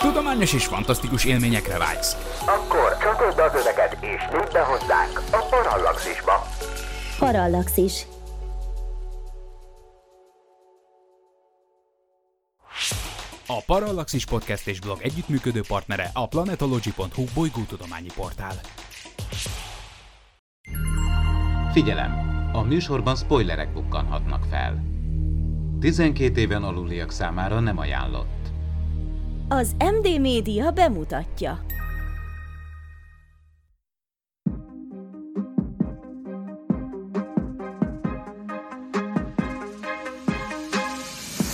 Tudományos és fantasztikus élményekre vágysz. Akkor csatold az öveket és nyudd be hozzánk a Parallaxisba. Parallaxis. A Parallaxis Podcast és blog együttműködő partnere a planetology.hu bolygótudományi portál. Figyelem! A műsorban spoilerek bukkanhatnak fel. 12 éven aluliak számára nem ajánlott. Az MD Média bemutatja.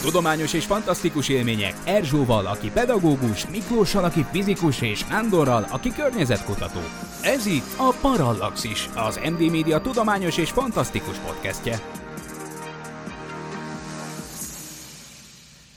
Tudományos és fantasztikus élmények Erzsóval, aki pedagógus, Miklóssal, aki fizikus, és Nándorral, aki környezetkutató. Ez itt a Parallaxis, az MD Média tudományos és fantasztikus podcastje.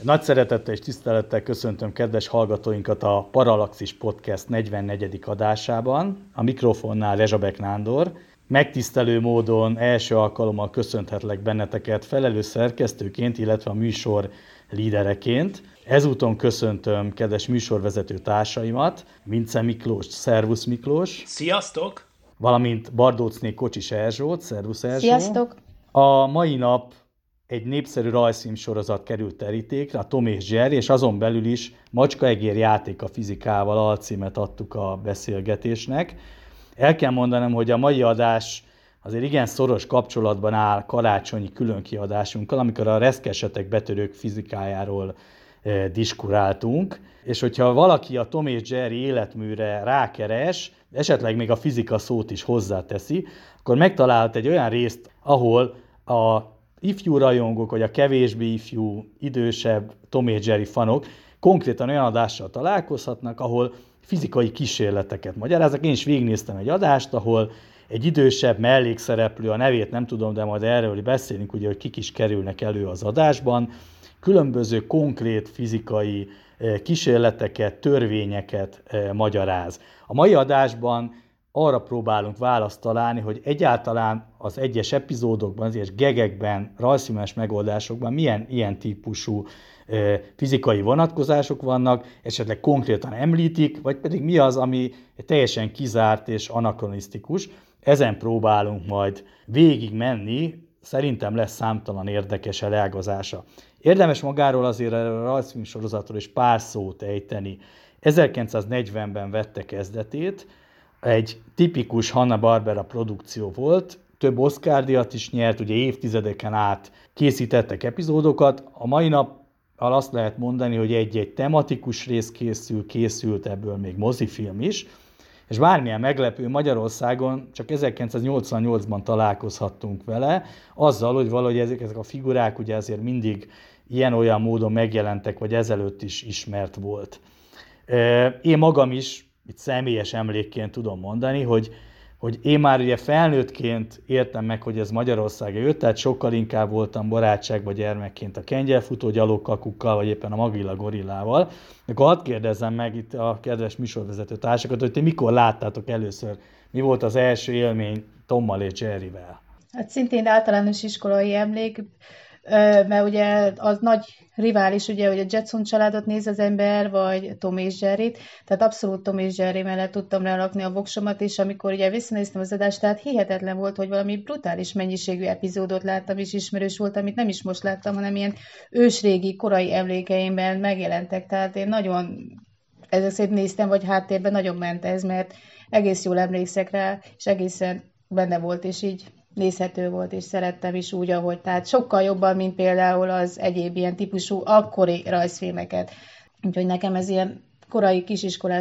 Nagy szeretettel és tisztelettel köszöntöm kedves hallgatóinkat a Parallaxis Podcast 44. adásában. A mikrofonnál Rezsabek Nándor. Megtisztelő módon első alkalommal köszönhetlek benneteket felelős szerkesztőként, illetve a műsor lídereként. Ezúton köszöntöm kedves műsorvezető társaimat, Vince Miklós, Szervusz Miklós. Sziasztok! Valamint Bardócné Kocsis Erzsót, Szervusz Erzsó. Sziasztok! A mai nap egy népszerű rajzfilm sorozat került terítékre, a Tom és Jerry, és azon belül is Macskaegér játék a fizikával alcímet adtuk a beszélgetésnek. El kell mondanom, hogy a mai adás azért igen szoros kapcsolatban áll karácsonyi különkiadásunkkal, amikor a reszkesetek betörők fizikájáról e, diskuráltunk, és hogyha valaki a Tom és Jerry életműre rákeres, esetleg még a fizika szót is hozzáteszi, akkor megtalált egy olyan részt, ahol a ifjú rajongók, vagy a kevésbé ifjú, idősebb Tom és Jerry fanok konkrétan olyan adással találkozhatnak, ahol fizikai kísérleteket magyaráznak. Én is végignéztem egy adást, ahol egy idősebb mellékszereplő, a nevét nem tudom, de majd erről beszélünk, ugye, hogy kik is kerülnek elő az adásban, különböző konkrét fizikai kísérleteket, törvényeket magyaráz. A mai adásban arra próbálunk választ találni, hogy egyáltalán az egyes epizódokban, az egyes gegekben, rajzfilmes megoldásokban milyen ilyen típusú fizikai vonatkozások vannak, esetleg konkrétan említik, vagy pedig mi az, ami teljesen kizárt és anakronisztikus. Ezen próbálunk majd végig menni, szerintem lesz számtalan érdekes elágazása. Érdemes magáról azért a rajzfilm sorozatról is pár szót ejteni. 1940-ben vette kezdetét, egy tipikus Hanna-Barbera produkció volt, több Oscar-díjat is nyert, ugye évtizedeken át készítettek epizódokat. A mai nap azt lehet mondani, hogy egy-egy tematikus rész készül, készült ebből még mozifilm is, és bármilyen meglepő, Magyarországon csak 1988-ban találkozhattunk vele, azzal, hogy valahogy ezek, ezek a figurák ugye azért mindig ilyen-olyan módon megjelentek, vagy ezelőtt is ismert volt. Én magam is itt személyes emlékként tudom mondani, hogy, hogy én már ugye felnőttként értem meg, hogy ez Magyarországra jött, tehát sokkal inkább voltam barátságban gyermekként a kengyelfutó gyalogkakukkal, vagy éppen a Magilla gorillával. Akkor hadd kérdezzem meg itt a kedves műsorvezető társakat, hogy ti mikor láttátok először, mi volt az első élmény Tommal és Jerryvel? Hát szintén általános iskolai emlék, mert ugye az nagy rivális, ugye, hogy a Jetson családot néz az ember, vagy Tom és Jerry-t, tehát abszolút Tom és Jerry mellett tudtam rálakni a voksomat, és amikor ugye visszanéztem az adást, tehát hihetetlen volt, hogy valami brutális mennyiségű epizódot láttam, és ismerős volt, amit nem is most láttam, hanem ilyen ősrégi, korai emlékeimben megjelentek, tehát én nagyon ezek szép néztem, vagy háttérben nagyon ment ez, mert egész jól emlékszek rá, és egészen benne volt, és így nézhető volt, és szerettem is úgy, ahogy. Tehát sokkal jobban, mint például az egyéb ilyen típusú akkori rajzfilmeket. Úgyhogy nekem ez ilyen korai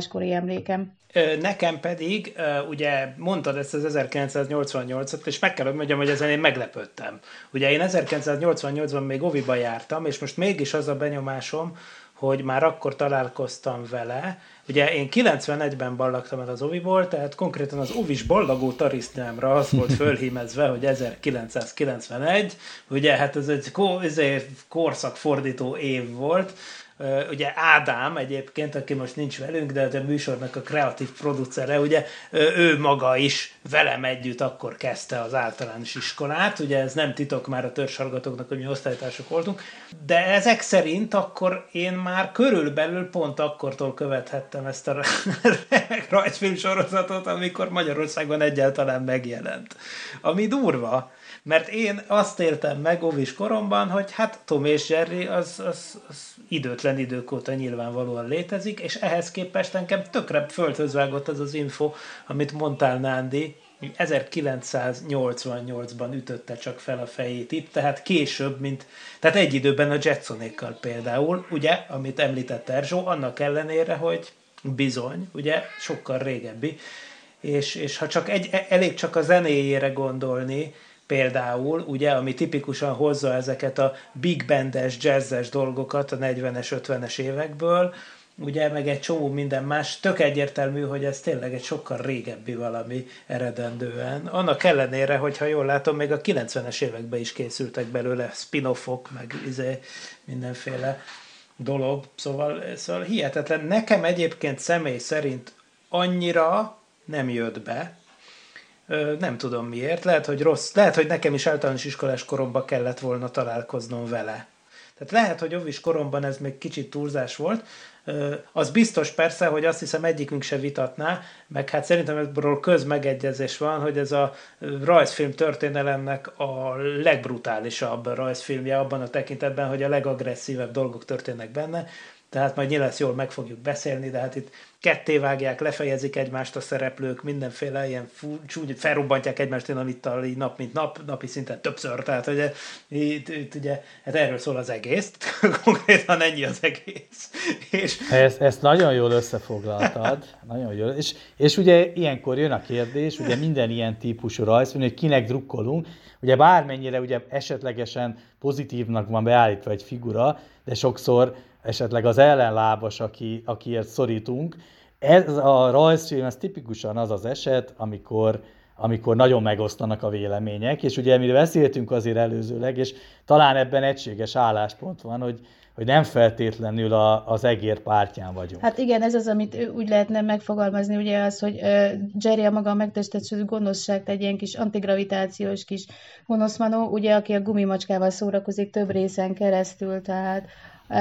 kori emlékem. Nekem pedig, ugye mondtad ezt az 1988-at, és meg kell, mondjam, hogy ezen én meglepődtem. Ugye én 1988-ban még Oviba jártam, és most mégis az a benyomásom, hogy már akkor találkoztam vele, Ugye én 91-ben ballagtam el az Oviból, tehát konkrétan az Ovis ballagó tarisznyámra az volt fölhímezve, hogy 1991, ugye hát ez egy korszakfordító év volt, ugye Ádám egyébként, aki most nincs velünk, de a műsornak a kreatív producere, ugye ő maga is velem együtt akkor kezdte az általános iskolát, ugye ez nem titok már a törzsargatóknak, hogy mi osztálytársak voltunk, de ezek szerint akkor én már körülbelül pont akkortól követhettem ezt a rajzfilm sorozatot, amikor Magyarországon egyáltalán megjelent. Ami durva, mert én azt éltem meg óvis koromban, hogy hát Tom és Jerry az, az, az időtlen idők óta nyilvánvalóan létezik, és ehhez képest engem tökre földhöz vágott az az info, amit mondtál Nándi, 1988-ban ütötte csak fel a fejét itt, tehát később, mint, tehát egy időben a Jetsonékkal például, ugye, amit említett Erzsó, annak ellenére, hogy bizony, ugye, sokkal régebbi, és, és ha csak egy, elég csak a zenéjére gondolni, például, ugye, ami tipikusan hozza ezeket a big bandes, jazzes dolgokat a 40-es, 50-es évekből, ugye, meg egy csomó minden más, tök egyértelmű, hogy ez tényleg egy sokkal régebbi valami eredendően. Annak ellenére, hogyha jól látom, még a 90-es években is készültek belőle spin-offok, meg izé, mindenféle dolog, szóval, szóval hihetetlen. Nekem egyébként személy szerint annyira nem jött be, nem tudom miért, lehet, hogy rossz, lehet, hogy nekem is általános iskolás koromban kellett volna találkoznom vele. Tehát lehet, hogy ovis koromban ez még kicsit túlzás volt. Az biztos persze, hogy azt hiszem egyikünk se vitatná, meg hát szerintem ebből közmegegyezés van, hogy ez a rajzfilm történelemnek a legbrutálisabb rajzfilmje abban a tekintetben, hogy a legagresszívebb dolgok történnek benne. Tehát majd nyilván jól meg fogjuk beszélni, de hát itt ketté vágják, lefejezik egymást a szereplők, mindenféle ilyen fú, csúny, felrobbantják egymást dinamíttal így nap, mint nap, napi szinten többször, tehát ugye, itt, itt ugye, hát erről szól az egész, konkrétan ennyi az egész. És... Ezt, ezt nagyon jól összefoglaltad, nagyon jól, és, és ugye ilyenkor jön a kérdés, ugye minden ilyen típusú rajz, hogy kinek drukkolunk, ugye bármennyire ugye esetlegesen pozitívnak van beállítva egy figura, de sokszor esetleg az ellenlábas, aki, akiért szorítunk. Ez a rajzfilm, ez tipikusan az az eset, amikor, amikor nagyon megosztanak a vélemények, és ugye mi beszéltünk azért előzőleg, és talán ebben egységes álláspont van, hogy, hogy nem feltétlenül a, az egér pártján vagyunk. Hát igen, ez az, amit úgy lehetne megfogalmazni, ugye az, hogy Jerry a maga megtestetső gonoszság, egy ilyen kis antigravitációs kis gonoszmanó, ugye, aki a gumimacskával szórakozik több részen keresztül, tehát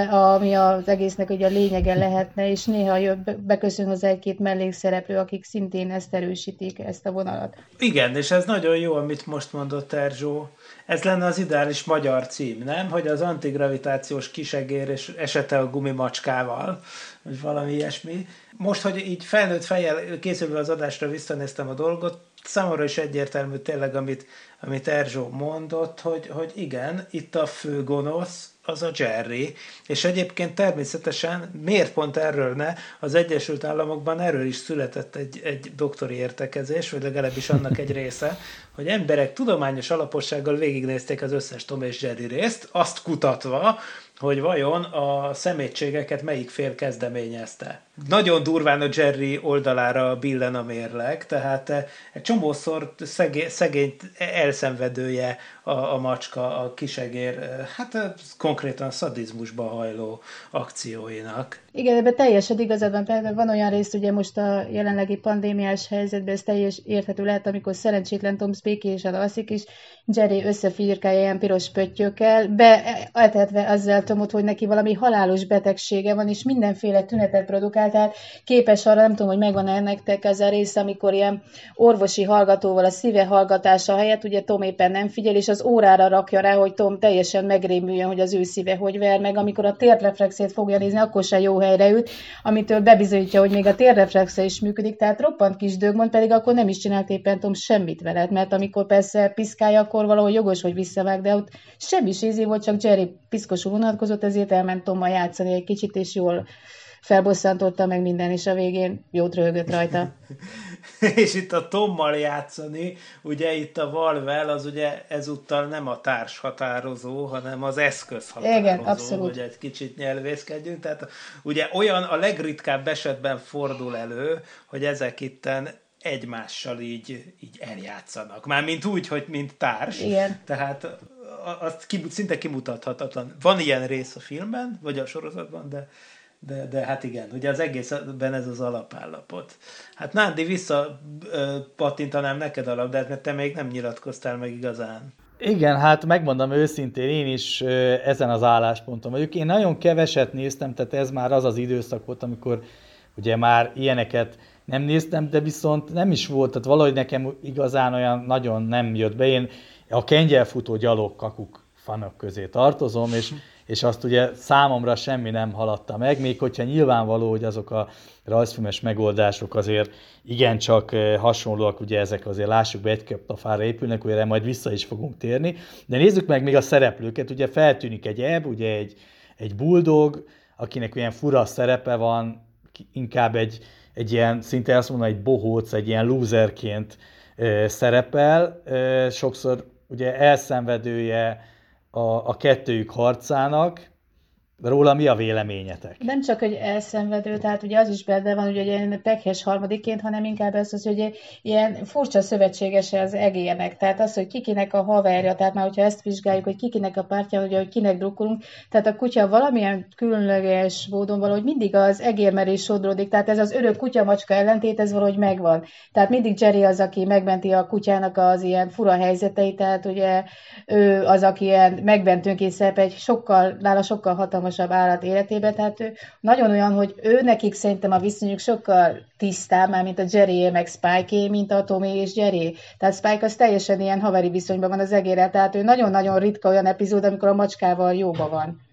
ami az egésznek ugye a lényege lehetne, és néha jön, beköszön az egy-két mellékszereplő, akik szintén ezt erősítik, ezt a vonalat. Igen, és ez nagyon jó, amit most mondott Erzsó. Ez lenne az ideális magyar cím, nem? Hogy az antigravitációs kisegér és esete a gumimacskával, vagy valami ilyesmi. Most, hogy így felnőtt fejjel készülve az adásra visszanéztem a dolgot, számomra is egyértelmű tényleg, amit, amit Erzsó mondott, hogy, hogy igen, itt a fő gonosz, az a Jerry, és egyébként természetesen miért pont erről ne, az Egyesült Államokban erről is született egy, egy doktori értekezés, vagy legalábbis annak egy része, hogy emberek tudományos alapossággal végignézték az összes Tom és Jerry részt, azt kutatva, hogy vajon a szemétségeket melyik fél kezdeményezte. Nagyon durván a Jerry oldalára billen a mérleg, tehát egy csomószor szegény, szegény elszenvedője a, a macska, a kisegér, hát konkrétan szadizmusba hajló akcióinak. Igen, ebben teljesen igazad van. Például van olyan rész, ugye most a jelenlegi pandémiás helyzetben ez teljes érthető lehet, amikor szerencsétlen Tom békésen alszik, és Jerry összefirkálja ilyen piros pöttyökkel, beetetve azzal Tomot, hogy neki valami halálos betegsége van, és mindenféle tünetet produkál, tehát képes arra, nem tudom, hogy megvan -e nektek ez a rész, amikor ilyen orvosi hallgatóval a szíve hallgatása helyett, ugye Tom éppen nem figyel, és az órára rakja rá, hogy Tom teljesen megrémüljön, hogy az ő szíve hogy ver meg, amikor a térreflexét fogja nézni, akkor se jó helyre üt, amitől bebizonyítja, hogy még a térreflexe is működik, tehát roppant kis dögmond, pedig akkor nem is csinált éppen Tom semmit veled, mert amikor persze piszkálja, akkor valahogy jogos, hogy visszavág, de ott semmi sézé volt, csak Jerry piszkosul unatkozott, ezért elment Tommal játszani egy kicsit, és jól felbosszantotta meg minden, és a végén jót röhögött rajta. és itt a Tommal játszani, ugye itt a Valvel az ugye ezúttal nem a társ határozó, hanem az eszköz határozó, Igen, abszolút. hogy egy kicsit nyelvészkedjünk. Tehát ugye olyan a legritkább esetben fordul elő, hogy ezek itten egymással így, így eljátszanak. Mármint úgy, hogy mint társ. Igen. Tehát azt ki, szinte kimutathatatlan. Van ilyen rész a filmben, vagy a sorozatban, de, de, de hát igen, ugye az egészben ez az alapállapot. Hát Nándi, vissza pattintanám neked a labdát, mert te még nem nyilatkoztál meg igazán. Igen, hát megmondom őszintén, én is ezen az állásponton vagyok. Én nagyon keveset néztem, tehát ez már az az időszak volt, amikor ugye már ilyeneket nem néztem, de viszont nem is volt, tehát valahogy nekem igazán olyan nagyon nem jött be. Én a kengyelfutó gyalog kakuk fanok közé tartozom, és, és azt ugye számomra semmi nem haladta meg, még hogyha nyilvánvaló, hogy azok a rajzfilmes megoldások azért igencsak eh, hasonlóak, ugye ezek azért lássuk be, egy fára épülnek, ugye majd vissza is fogunk térni, de nézzük meg még a szereplőket, ugye feltűnik egy eb, ugye egy, egy bulldog, akinek olyan fura szerepe van, inkább egy, egy ilyen, szinte azt mondom, egy bohóc, egy ilyen loserként eh, szerepel, eh, sokszor ugye elszenvedője a, a kettőjük harcának, Róla mi a véleményetek? Nem csak, hogy elszenvedő, tehát ugye az is benne van, hogy egy pekhes harmadiként, hanem inkább ez az, hogy ilyen furcsa szövetségese az egének. Tehát az, hogy kikinek a haverja, tehát már hogyha ezt vizsgáljuk, hogy kikinek a pártja, hogy, hogy kinek drukkolunk, tehát a kutya valamilyen különleges módon valahogy mindig az egérmerés sodródik, tehát ez az örök kutya-macska ellentét, ez valahogy megvan. Tehát mindig Jerry az, aki megmenti a kutyának az ilyen fura helyzeteit, tehát ugye ő az, aki ilyen megmentőnként szerep egy sokkal, nála sokkal hatalmas hatalmasabb állat életébe, tehát ő nagyon olyan, hogy ő nekik szerintem a viszonyuk sokkal tisztább, már mint a Jerry meg spike mint a Tommy és Jerry. Tehát Spike az teljesen ilyen haveri viszonyban van az egére, tehát ő nagyon-nagyon ritka olyan epizód, amikor a macskával jóba van.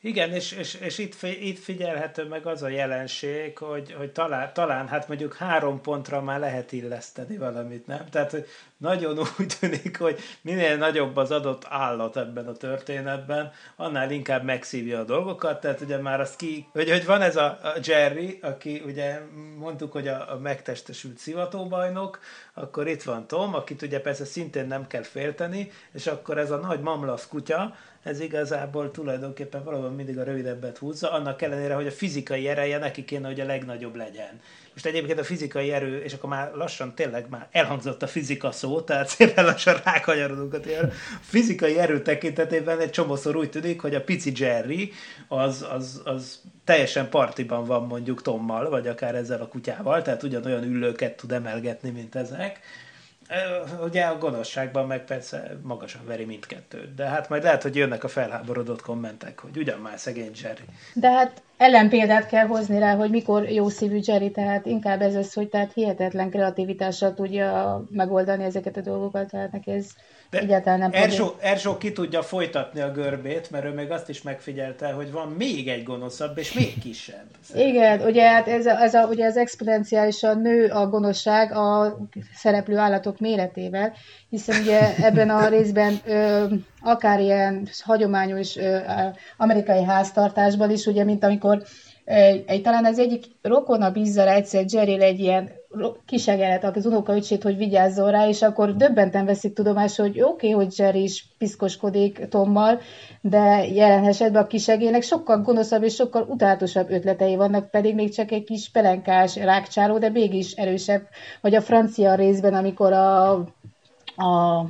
Igen, és, és, és itt, itt figyelhető meg az a jelenség, hogy, hogy talán, talán hát mondjuk három pontra már lehet illeszteni valamit, nem? Tehát, hogy nagyon úgy tűnik, hogy minél nagyobb az adott állat ebben a történetben, annál inkább megszívja a dolgokat, tehát ugye már az ki, hogy, hogy van ez a, Jerry, aki ugye mondtuk, hogy a, a megtestesült szivatóbajnok, akkor itt van Tom, akit ugye persze szintén nem kell félteni, és akkor ez a nagy mamlasz kutya, ez igazából tulajdonképpen valóban mindig a rövidebbet húzza, annak ellenére, hogy a fizikai ereje neki kéne, hogy a legnagyobb legyen. Most egyébként a fizikai erő, és akkor már lassan tényleg már elhangzott a fizika szó, tehát szépen lassan rákanyarodunk a A fizikai erő tekintetében egy csomószor úgy tűnik, hogy a pici Jerry az, az, az teljesen partiban van mondjuk Tommal, vagy akár ezzel a kutyával, tehát ugyanolyan üllőket tud emelgetni, mint ezek Ugye a gonoszságban meg persze magasan veri mindkettőt, de hát majd lehet, hogy jönnek a felháborodott kommentek, hogy ugyan már szegény Jerry. De hát ellenpéldát kell hozni rá, hogy mikor jó szívű Jerry, tehát inkább ez az, hogy tehát hihetetlen kreativitással tudja megoldani ezeket a dolgokat, tehát neki ez de egyáltalán nem Erzsó, Erzsó ki tudja folytatni a görbét, mert ő még azt is megfigyelte, hogy van még egy gonoszabb, és még kisebb. Igen, ugye, hát ez, a, ez a, ugye az exponenciálisan nő a gonoszság a szereplő állatok méretével, hiszen ugye ebben a részben ö, akár ilyen hagyományos ö, amerikai háztartásban is, ugye, mint amikor egy, talán az egyik rokona bízza egyszer Jerry egy ilyen kisegelet az unokaöcsét, hogy vigyázzon rá, és akkor döbbenten veszik tudomásul, hogy oké, okay, hogy Jerry is piszkoskodik Tommal, de jelen esetben a kisegének sokkal gonoszabb és sokkal utálatosabb ötletei vannak, pedig még csak egy kis pelenkás rákcsáló, de mégis erősebb. Vagy a francia részben, amikor a, a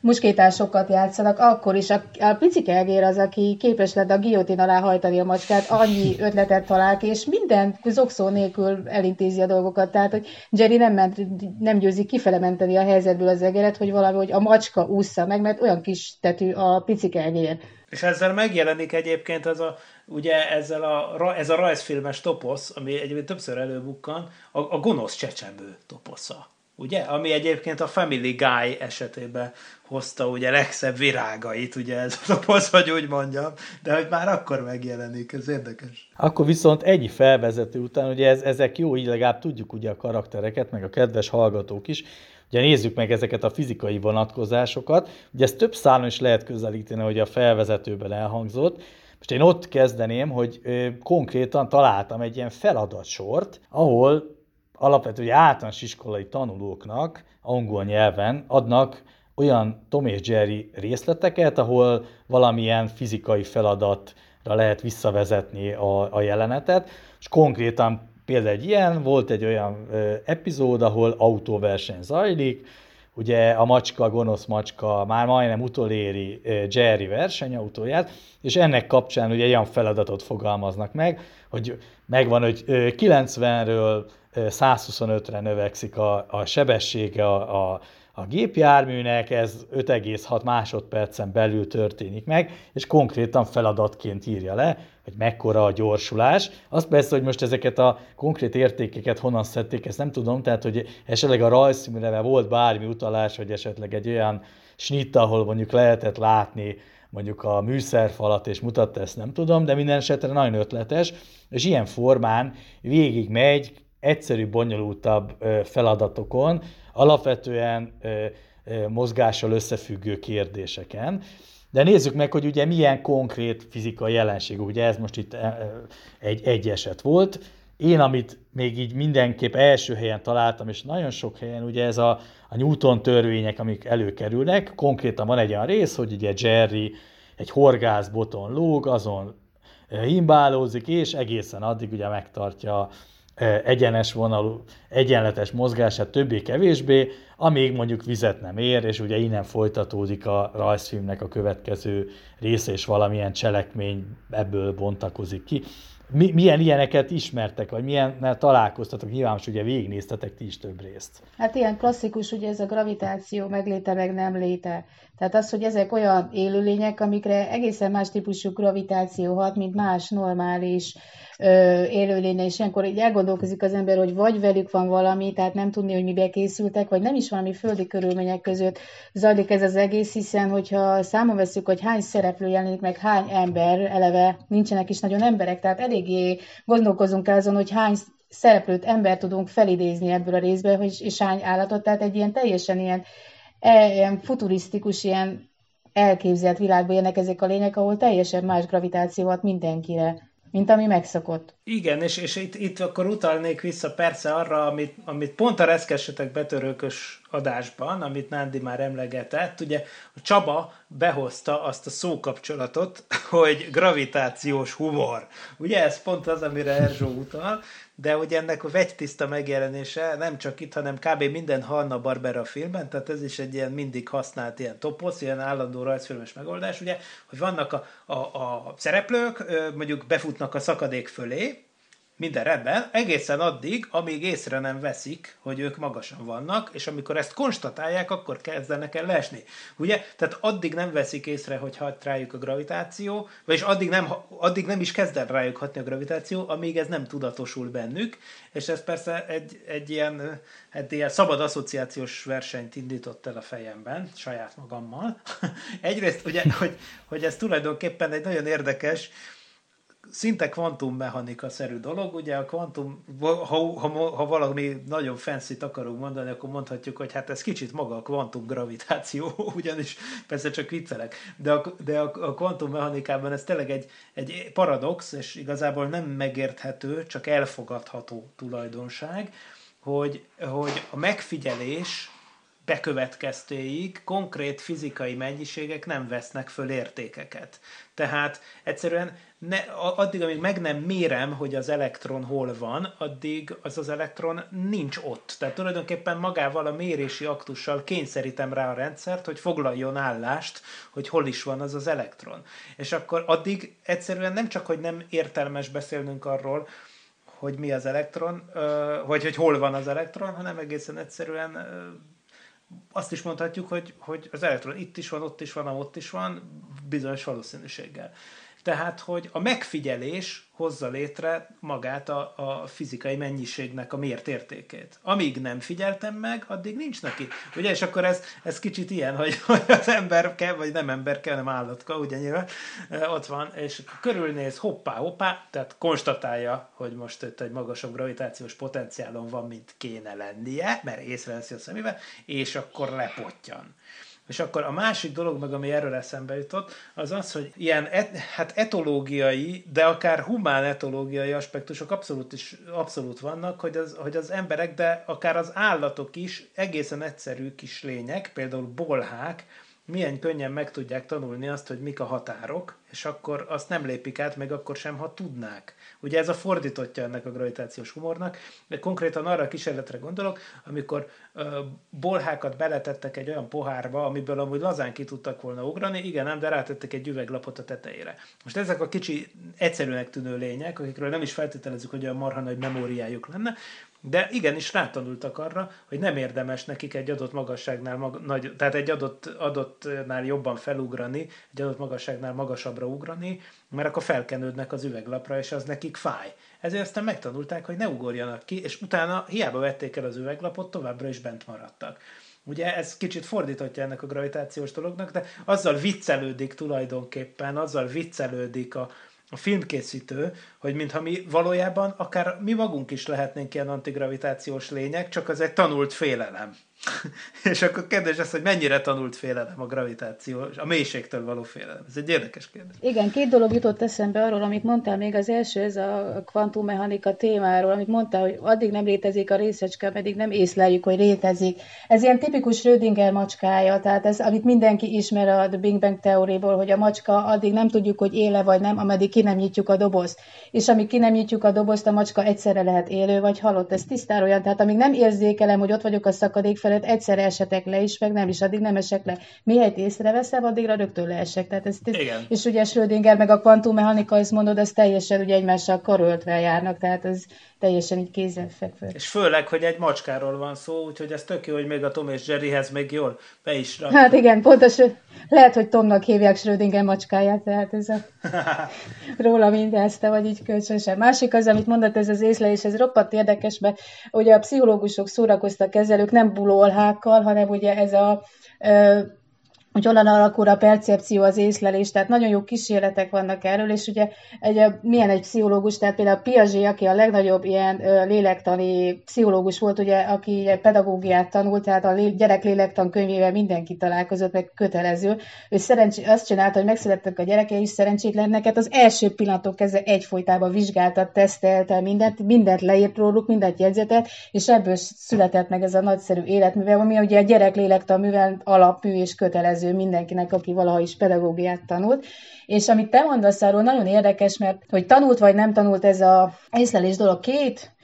muskétásokat játszanak, akkor is a, a picike egér az, aki képes lett a giotin alá hajtani a macskát, annyi ötletet talál ki, és minden zokszó nélkül elintézi a dolgokat. Tehát, hogy Jerry nem, ment, nem győzi kifele menteni a helyzetből az egeret, hogy valahogy a macska ússza meg, mert olyan kis tetű a picike egér. És ezzel megjelenik egyébként az a, ugye ezzel a, ez a rajzfilmes toposz, ami egyébként többször előbukkan, a, a gonosz csecsemő toposza ugye? Ami egyébként a Family Guy esetében hozta ugye legszebb virágait, ugye ez a topoz, hogy úgy mondjam, de hogy már akkor megjelenik, ez érdekes. Akkor viszont egy felvezető után, ugye ez, ezek jó, így legalább tudjuk ugye a karaktereket, meg a kedves hallgatók is, Ugye nézzük meg ezeket a fizikai vonatkozásokat. Ugye ezt több szálon is lehet közelíteni, hogy a felvezetőben elhangzott. Most én ott kezdeném, hogy konkrétan találtam egy ilyen feladatsort, ahol alapvetően általános iskolai tanulóknak angol nyelven adnak olyan Tom és Jerry részleteket, ahol valamilyen fizikai feladatra lehet visszavezetni a, a jelenetet, és konkrétan például egy ilyen, volt egy olyan ö, epizód, ahol autóverseny zajlik, ugye a macska, a gonosz macska már majdnem utoléri Jerry versenyautóját, és ennek kapcsán ugye ilyen feladatot fogalmaznak meg, hogy megvan, hogy 90-ről 125-re növekszik a, a sebessége a, a, a gépjárműnek, ez 5,6 másodpercen belül történik meg, és konkrétan feladatként írja le, hogy mekkora a gyorsulás. Azt persze, hogy most ezeket a konkrét értékeket honnan szedték, ezt nem tudom, tehát hogy esetleg a rajzszínűre volt bármi utalás, hogy esetleg egy olyan snitt, ahol mondjuk lehetett látni mondjuk a műszerfalat, és mutatta ezt, nem tudom, de minden esetre nagyon ötletes, és ilyen formán végig megy egyszerű, bonyolultabb feladatokon, alapvetően mozgással összefüggő kérdéseken. De nézzük meg, hogy ugye milyen konkrét fizikai jelenség, ugye ez most itt egy, egy eset volt. Én, amit még így mindenképp első helyen találtam, és nagyon sok helyen, ugye ez a, a Newton törvények, amik előkerülnek, konkrétan van egy olyan rész, hogy ugye Jerry egy horgászboton lóg, azon himbálózik, és egészen addig ugye megtartja egyenes vonalú, egyenletes mozgását többé-kevésbé, amíg mondjuk vizet nem ér, és ugye innen folytatódik a rajzfilmnek a következő része, és valamilyen cselekmény ebből bontakozik ki. Mi, milyen ilyeneket ismertek, vagy milyen találkoztatok? Nyilván most ugye végignéztetek ti is több részt. Hát ilyen klasszikus ugye ez a gravitáció megléte, meg nem léte. Tehát az, hogy ezek olyan élőlények, amikre egészen más típusú gravitáció hat, mint más normális élőlénye, és ilyenkor így elgondolkozik az ember, hogy vagy velük van valami, tehát nem tudni, hogy mibe készültek, vagy nem is valami földi körülmények között zajlik ez az egész, hiszen hogyha számon veszük, hogy hány szereplő jelenik meg, hány ember, eleve nincsenek is nagyon emberek, tehát eléggé gondolkozunk el azon, hogy hány szereplőt, ember tudunk felidézni ebből a részből, és, és hány állatot, tehát egy ilyen teljesen ilyen, e, ilyen futurisztikus, ilyen elképzelt világban jönnek ezek a lények, ahol teljesen más gravitáció van mindenkire mint ami megszokott. Igen, és, és itt, itt akkor utalnék vissza persze arra, amit, amit pont a reszkessetek betörőkös adásban, amit Nándi már emlegetett, ugye a Csaba behozta azt a szókapcsolatot, hogy gravitációs humor. Ugye ez pont az, amire Erzsó utal, de ugye ennek a vegytiszta megjelenése nem csak itt, hanem kb. minden Hanna Barbera filmben, tehát ez is egy ilyen mindig használt ilyen toposz, ilyen állandó rajzfilmes megoldás, ugye, hogy vannak a, a, a szereplők, mondjuk befutnak a szakadék fölé, minden rendben, egészen addig, amíg észre nem veszik, hogy ők magasan vannak, és amikor ezt konstatálják, akkor kezdenek el leesni. Ugye? Tehát addig nem veszik észre, hogy hat rájuk a gravitáció, vagyis addig nem, addig nem is kezd el rájuk hatni a gravitáció, amíg ez nem tudatosul bennük, és ez persze egy, egy ilyen, egy ilyen szabad asszociációs versenyt indított el a fejemben, saját magammal. Egyrészt, ugye, hogy, hogy ez tulajdonképpen egy nagyon érdekes, szinte kvantummechanika-szerű dolog, ugye a kvantum, ha, ha, ha valami nagyon fancy akarunk mondani, akkor mondhatjuk, hogy hát ez kicsit maga a kvantumgravitáció, ugyanis persze csak viccelek, de a, de a, a kvantummechanikában ez tényleg egy, egy paradox, és igazából nem megérthető, csak elfogadható tulajdonság, hogy, hogy a megfigyelés bekövetkeztéig konkrét fizikai mennyiségek nem vesznek föl értékeket. Tehát egyszerűen ne, addig, amíg meg nem mérem, hogy az elektron hol van, addig az az elektron nincs ott. Tehát tulajdonképpen magával a mérési aktussal kényszerítem rá a rendszert, hogy foglaljon állást, hogy hol is van az az elektron. És akkor addig egyszerűen nem csak, hogy nem értelmes beszélnünk arról, hogy mi az elektron, vagy hogy hol van az elektron, hanem egészen egyszerűen azt is mondhatjuk, hogy, hogy az elektron itt is van, ott is van, ott is van, bizonyos valószínűséggel. Tehát, hogy a megfigyelés hozza létre magát a, a fizikai mennyiségnek a mért értékét. Amíg nem figyeltem meg, addig nincs neki. Ugye, és akkor ez, ez kicsit ilyen, hogy, hogy az ember kell, vagy nem ember kell, nem állatka, ugye nyilván, ott van, és körülnéz, hoppá, hoppá, tehát konstatálja, hogy most itt egy magasabb gravitációs potenciálon van, mint kéne lennie, mert észreveszi a szemével, és akkor lepottyan. És akkor a másik dolog, meg ami erről eszembe jutott, az az, hogy ilyen et, hát etológiai, de akár humán etológiai aspektusok abszolút, is, abszolút vannak, hogy az, hogy az emberek, de akár az állatok is egészen egyszerű kis lények, például bolhák, milyen könnyen meg tudják tanulni azt, hogy mik a határok, és akkor azt nem lépik át, meg akkor sem, ha tudnák. Ugye ez a fordítottja ennek a gravitációs humornak, de konkrétan arra a kísérletre gondolok, amikor bolhákat beletettek egy olyan pohárba, amiből amúgy lazán ki tudtak volna ugrani, igen, nem, de rátettek egy üveglapot a tetejére. Most ezek a kicsi, egyszerűnek tűnő lények, akikről nem is feltételezzük, hogy olyan marha nagy memóriájuk lenne, de igenis rátanultak arra, hogy nem érdemes nekik egy adott magasságnál, mag, nagy, tehát egy adott, adottnál jobban felugrani, egy adott magasságnál magasabbra ugrani, mert akkor felkenődnek az üveglapra, és az nekik fáj. Ezért aztán megtanulták, hogy ne ugorjanak ki, és utána hiába vették el az üveglapot, továbbra is bent maradtak. Ugye ez kicsit fordítottja ennek a gravitációs dolognak, de azzal viccelődik tulajdonképpen, azzal viccelődik a, a filmkészítő, hogy mintha mi valójában akár mi magunk is lehetnénk ilyen antigravitációs lények, csak az egy tanult félelem. és akkor kérdés az, hogy mennyire tanult félelem a gravitáció, a mélységtől való félelem. Ez egy érdekes kérdés. Igen, két dolog jutott eszembe arról, amit mondtál még. Az első, ez a kvantummechanika témáról, amit mondtál, hogy addig nem létezik a részecske, pedig nem észleljük, hogy létezik. Ez ilyen tipikus Schrödinger macskája, tehát ez, amit mindenki ismer a The Big Bang teóriból, hogy a macska addig nem tudjuk, hogy éle vagy nem, ameddig ki nem nyitjuk a dobozt. És amíg ki nem nyitjuk a dobozt, a macska egyszerre lehet élő vagy halott. Ez tisztára olyan, tehát amíg nem érzékelem, hogy ott vagyok a szakadék felett egyszer esetek le is, meg nem is, addig nem esek le. Mihelyt észreveszem, addigra rögtön leesek. Tehát ez, Igen. És ugye Schrödinger meg a kvantummechanika, azt mondod, az teljesen ugye egymással karöltve járnak, tehát ez teljesen így kézenfekvő. És főleg, hogy egy macskáról van szó, úgyhogy ez tök jó, hogy még a Tom és Jerryhez még jól be is rak. Hát igen, pontosan. Lehet, hogy Tomnak hívják Schrödinger macskáját, tehát ez a róla mindezte, vagy így kölcsönösen. Másik az, amit mondott, ez az észlelés, ez roppant érdekes, mert ugye a pszichológusok szórakoztak ezzel, ők nem bulolhákkal, hanem ugye ez a hogy honnan alakul a percepció, az észlelés, tehát nagyon jó kísérletek vannak erről, és ugye egy, milyen egy pszichológus, tehát például Piaget, aki a legnagyobb ilyen lélektani pszichológus volt, ugye, aki pedagógiát tanult, tehát a gyerek lélektan könyvével mindenki találkozott, meg kötelező. Ő szerencs, azt csinálta, hogy megszülettek a gyerekei is szerencsétleneket, az első pillanatok kezdve egyfolytában vizsgálta, tesztelte mindent, mindent leírt róluk, mindent jegyzetet, és ebből született meg ez a nagyszerű életművel, ami ugye a gyerek lélektan művel alapmű és kötelező kötelező mindenkinek, aki valaha is pedagógiát tanult. És amit te mondasz arról, nagyon érdekes, mert hogy tanult vagy nem tanult ez a észlelés dolog, két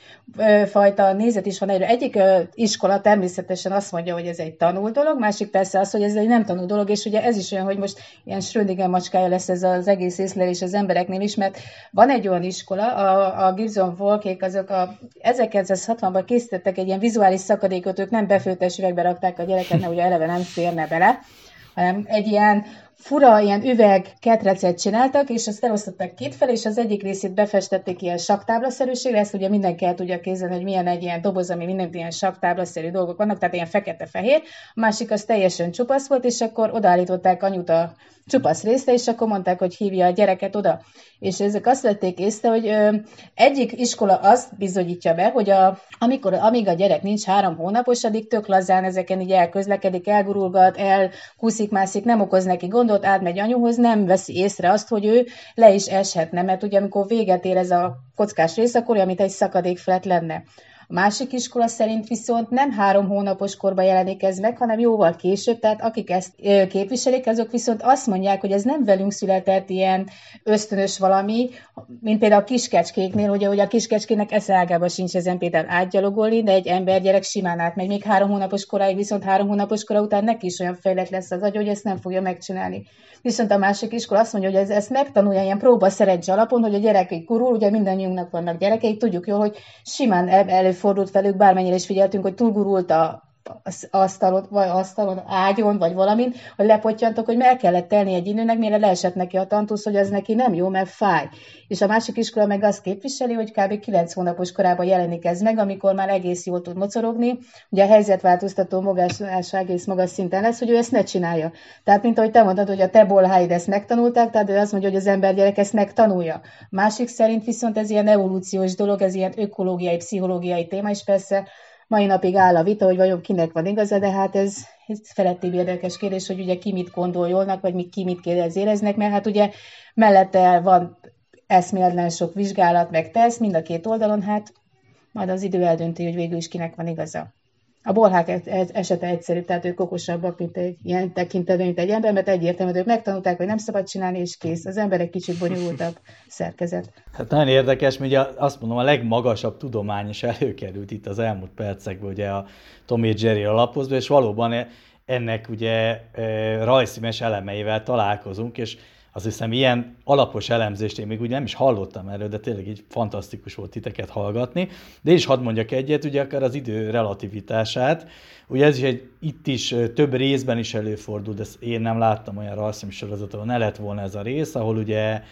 fajta nézet is van erről. Egyik iskola természetesen azt mondja, hogy ez egy tanult dolog, másik persze az, hogy ez egy nem tanult dolog, és ugye ez is olyan, hogy most ilyen Schrödinger macskája lesz ez az egész észlelés az embereknél is, mert van egy olyan iskola, a, a Gibson Volkék, azok a 1960-ban készítettek egy ilyen vizuális szakadékot, ők nem befőttes üvegbe rakták a gyereket, mert ugye eleve nem férne bele, hanem egy ilyen fura ilyen üveg ketrecet csináltak, és azt elosztották két fel, és az egyik részét befestették ilyen saktáblaszerűségre, ezt ugye mindenki el tudja kézelni, hogy milyen egy ilyen doboz, ami minden ilyen saktáblaszerű dolgok vannak, tehát ilyen fekete-fehér, a másik az teljesen csupasz volt, és akkor odaállították anyut a csupasz részre, és akkor mondták, hogy hívja a gyereket oda. És ezek azt vették észre, hogy ö, egyik iskola azt bizonyítja be, hogy a, amikor, amíg a gyerek nincs három hónapos, addig tök lazán ezeken így elközlekedik, elgurulgat, elkúszik, mászik, nem okoz neki gondot, átmegy anyuhoz, nem veszi észre azt, hogy ő le is eshetne, mert ugye amikor véget ér ez a kockás rész, akkor olyan, mint egy szakadék felett lenne. Másik iskola szerint viszont nem három hónapos korban jelenik ez meg, hanem jóval később, tehát akik ezt képviselik, azok viszont azt mondják, hogy ez nem velünk született ilyen ösztönös valami, mint például a kiskecskéknél, ugye, hogy a kiskecskének eszágában sincs ezen például átgyalogolni, de egy embergyerek simán átmegy, még három hónapos koráig, viszont három hónapos kora után neki is olyan fejlett lesz az agy, hogy ezt nem fogja megcsinálni. Viszont a másik iskola azt mondja, hogy ez, ezt megtanulja ilyen próba alapon, hogy a gyerekek kurul, ugye mindannyiunknak vannak gyerekeik, tudjuk jó, hogy simán előfordult velük, bármennyire is figyeltünk, hogy túlgurult a asztalot, vagy asztalon, ágyon, vagy valamin, hogy lepottyantok, hogy meg kellett telni egy időnek, mire leesett neki a tantusz, hogy ez neki nem jó, mert fáj. És a másik iskola meg azt képviseli, hogy kb. 9 hónapos korában jelenik ez meg, amikor már egész jól tud mocorogni. Ugye a helyzetváltoztató magásása egész magas szinten lesz, hogy ő ezt ne csinálja. Tehát, mint ahogy te mondtad, hogy a te bolháid ezt megtanulták, tehát ő azt mondja, hogy az embergyerek ezt megtanulja. Másik szerint viszont ez ilyen evolúciós dolog, ez ilyen ökológiai, pszichológiai téma, és persze mai napig áll a vita, hogy vajon kinek van igaza, de hát ez felettébb érdekes kérdés, hogy ugye ki mit gondoljolnak, vagy ki mit éreznek, mert hát ugye mellette van eszméletlen sok vizsgálat, meg tesz mind a két oldalon, hát majd az idő eldönti, hogy végül is kinek van igaza. A bolhák e- e- esete egyszerű, tehát ők okosabbak, mint egy ilyen tekintetben, mint egy ember, mert egyértelmű, ők megtanulták, hogy nem szabad csinálni, és kész. Az ember egy kicsit bonyolultabb szerkezet. Hát nagyon érdekes, ugye azt mondom, a legmagasabb tudomány is előkerült itt az elmúlt percekben, ugye a Tom és Jerry alapozva, és valóban e- ennek ugye rajzszínes elemeivel találkozunk, és azt hiszem ilyen alapos elemzést én még úgy nem is hallottam erről, de tényleg így fantasztikus volt titeket hallgatni. De én is hadd mondjak egyet, ugye akár az idő relativitását. Ugye ez is egy, itt is több részben is előfordul, de én nem láttam olyan rajzfilm sorozatot, ahol ne lett volna ez a rész, ahol ugye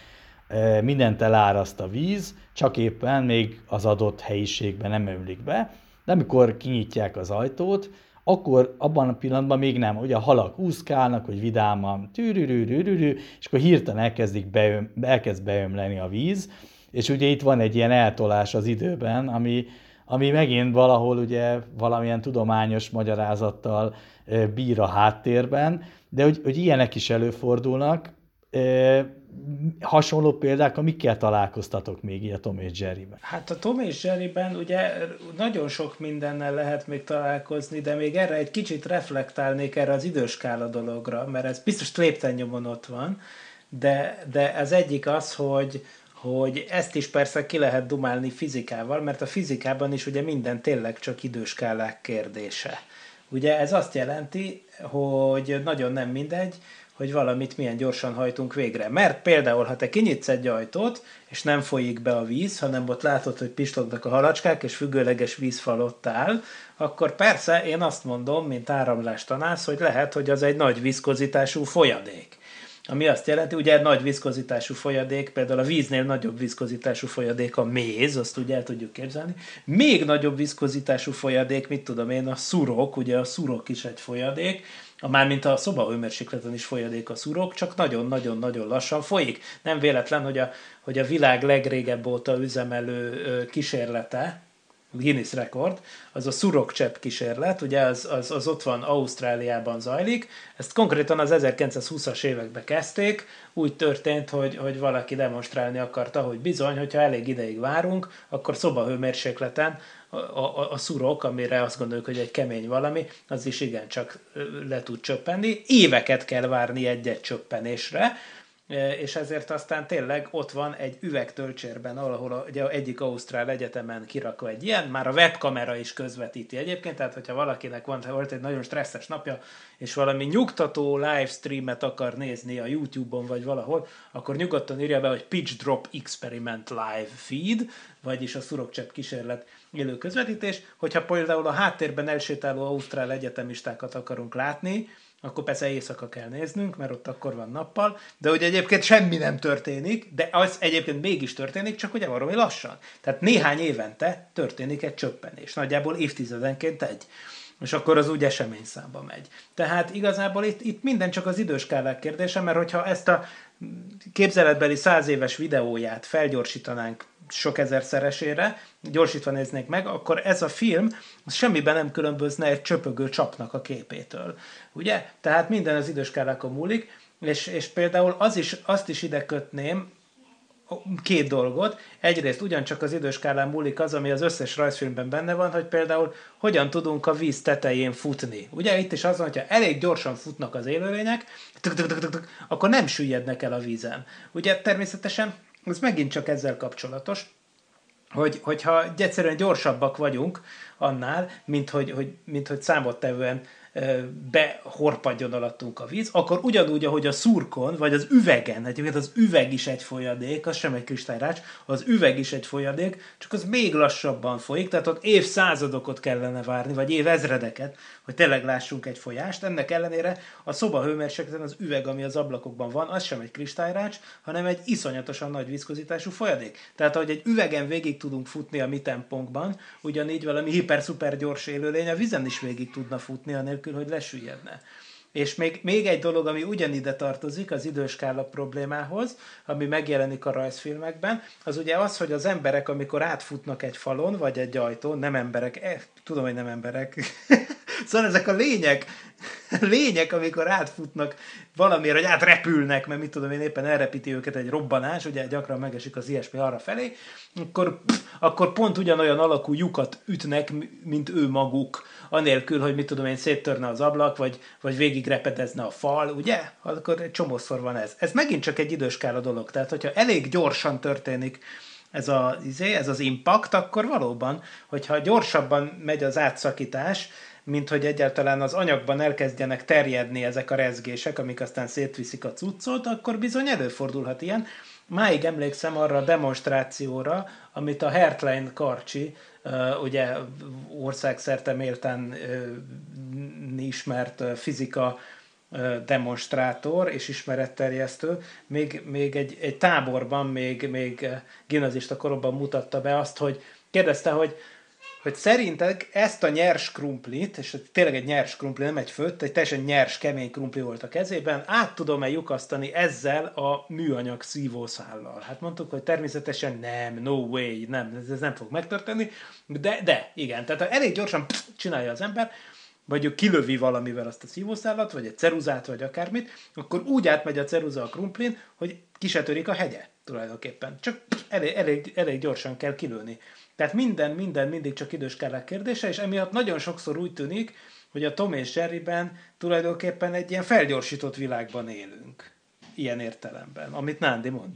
mindent eláraszt a víz, csak éppen még az adott helyiségben nem ömlik be. De amikor kinyitják az ajtót, akkor abban a pillanatban még nem. Ugye a halak úszkálnak, hogy vidáman tűrűrűrűrű, és akkor hirtelen elkezdik beöm, elkezd beömleni a víz, és ugye itt van egy ilyen eltolás az időben, ami, ami megint valahol ugye valamilyen tudományos magyarázattal bír a háttérben, de hogy, hogy ilyenek is előfordulnak, hasonló példák, amikkel találkoztatok még így a Tom és Jerryben? Hát a Tom és Jerryben ugye nagyon sok mindennel lehet még találkozni, de még erre egy kicsit reflektálnék erre az időskála dologra, mert ez biztos léptennyomon ott van, de, de az egyik az, hogy, hogy ezt is persze ki lehet dumálni fizikával, mert a fizikában is ugye minden tényleg csak időskálák kérdése. Ugye ez azt jelenti, hogy nagyon nem mindegy, hogy valamit milyen gyorsan hajtunk végre. Mert például, ha te kinyitsz egy ajtót, és nem folyik be a víz, hanem ott látod, hogy pislognak a halacskák, és függőleges vízfal ott áll, akkor persze én azt mondom, mint áramlás tanász, hogy lehet, hogy az egy nagy viszkozitású folyadék. Ami azt jelenti, ugye nagy viszkozitású folyadék, például a víznél nagyobb viszkozitású folyadék a méz, azt ugye el tudjuk képzelni. Még nagyobb viszkozitású folyadék, mit tudom én, a szurok, ugye a szurok is egy folyadék, mármint a szobahőmérsékleten is folyadék a szurok, csak nagyon-nagyon-nagyon lassan folyik. Nem véletlen, hogy a, hogy a világ legrégebb óta üzemelő kísérlete, Guinness rekord, az a szurokcsepp kísérlet, ugye az, az, az ott van Ausztráliában zajlik, ezt konkrétan az 1920-as években kezdték, úgy történt, hogy, hogy valaki demonstrálni akarta, hogy bizony, hogyha elég ideig várunk, akkor szobahőmérsékleten a, a, a szurok, amire azt gondoljuk, hogy egy kemény valami, az is igencsak le tud csöppenni. Éveket kell várni egy-egy csöppenésre, és ezért aztán tényleg ott van egy üvegtölcsérben, ahol ugye egyik Ausztrál Egyetemen kirakva egy ilyen, már a webkamera is közvetíti egyébként, tehát hogyha valakinek van, volt egy nagyon stresszes napja, és valami nyugtató livestreamet akar nézni a YouTube-on vagy valahol, akkor nyugodtan írja be, hogy Pitch Drop Experiment Live Feed, vagyis a szurokcsepp kísérlet élő közvetítés, hogyha például a háttérben elsétáló ausztrál egyetemistákat akarunk látni, akkor persze éjszaka kell néznünk, mert ott akkor van nappal, de hogy egyébként semmi nem történik, de az egyébként mégis történik, csak ugye valami lassan. Tehát néhány évente történik egy csöppenés, nagyjából évtizedenként egy. És akkor az úgy eseményszámba megy. Tehát igazából itt, itt minden csak az időskálák kérdése, mert hogyha ezt a képzeletbeli száz éves videóját felgyorsítanánk sok ezerszeresére, gyorsítva néznék meg, akkor ez a film az semmiben nem különbözne egy csöpögő csapnak a képétől. Ugye? Tehát minden az időskálákon múlik, és, és például az is, azt is ide kötném, két dolgot. Egyrészt ugyancsak az időskálán múlik az, ami az összes rajzfilmben benne van, hogy például hogyan tudunk a víz tetején futni. Ugye itt is az van, hogyha elég gyorsan futnak az élőlények, akkor nem süllyednek el a vízen. Ugye természetesen ez megint csak ezzel kapcsolatos, hogy, hogyha egyszerűen gyorsabbak vagyunk annál, mint hogy, hogy, mint hogy számottevően behorpadjon alattunk a víz, akkor ugyanúgy, ahogy a szurkon, vagy az üvegen, egyébként az üveg is egy folyadék, az sem egy kristályrács, az üveg is egy folyadék, csak az még lassabban folyik, tehát ott évszázadokat kellene várni, vagy évezredeket, hogy tényleg lássunk egy folyást. Ennek ellenére a szoba hőmérsékleten az üveg, ami az ablakokban van, az sem egy kristályrács, hanem egy iszonyatosan nagy viszkozitású folyadék. Tehát, ahogy egy üvegen végig tudunk futni a mi tempónkban, ugyanígy valami hiper-szuper gyors élőlény a vizen is végig tudna futni, anélkül, hogy lesüllyedne. És még, még egy dolog, ami ugyanide tartozik az időskála problémához, ami megjelenik a rajzfilmekben, az ugye az, hogy az emberek, amikor átfutnak egy falon, vagy egy ajtón, nem emberek, eh, tudom, hogy nem emberek, Szóval ezek a lények, lények, amikor átfutnak valamiért, hogy átrepülnek, mert mit tudom én, éppen elrepíti őket egy robbanás, ugye gyakran megesik az ilyesmi arra felé, akkor, akkor pont ugyanolyan alakú lyukat ütnek, mint ő maguk, anélkül, hogy mit tudom én, széttörne az ablak, vagy, vagy végig repedezne a fal, ugye? Akkor egy csomószor van ez. Ez megint csak egy időskála dolog, tehát hogyha elég gyorsan történik ez, a, izé, ez az impact, akkor valóban, hogyha gyorsabban megy az átszakítás, mint hogy egyáltalán az anyagban elkezdjenek terjedni ezek a rezgések, amik aztán szétviszik a cuccot, akkor bizony előfordulhat ilyen. Máig emlékszem arra a demonstrációra, amit a Hertlein Karcsi, ugye országszerte méltán ismert fizika demonstrátor és ismeretterjesztő, még, még egy, egy táborban, még, még gimnazista koromban mutatta be azt, hogy kérdezte, hogy hogy szerintek ezt a nyers krumplit, és tényleg egy nyers krumpli, nem egy főtt, egy teljesen nyers, kemény krumpli volt a kezében, át tudom-e lyukasztani ezzel a műanyag szívószállal? Hát mondtuk, hogy természetesen nem, no way, nem, ez, ez nem fog megtörténni, de, de igen, tehát elég gyorsan pff, csinálja az ember, vagy kilövi valamivel azt a szívószállat, vagy egy ceruzát, vagy akármit, akkor úgy átmegy a ceruza a krumplin, hogy kisetörik a hegye tulajdonképpen. Csak elég, elég, elég gyorsan kell kilőni. Tehát minden, minden mindig csak idős kellek kérdése, és emiatt nagyon sokszor úgy tűnik, hogy a Tom és Jerryben tulajdonképpen egy ilyen felgyorsított világban élünk. Ilyen értelemben, amit Nándi mond.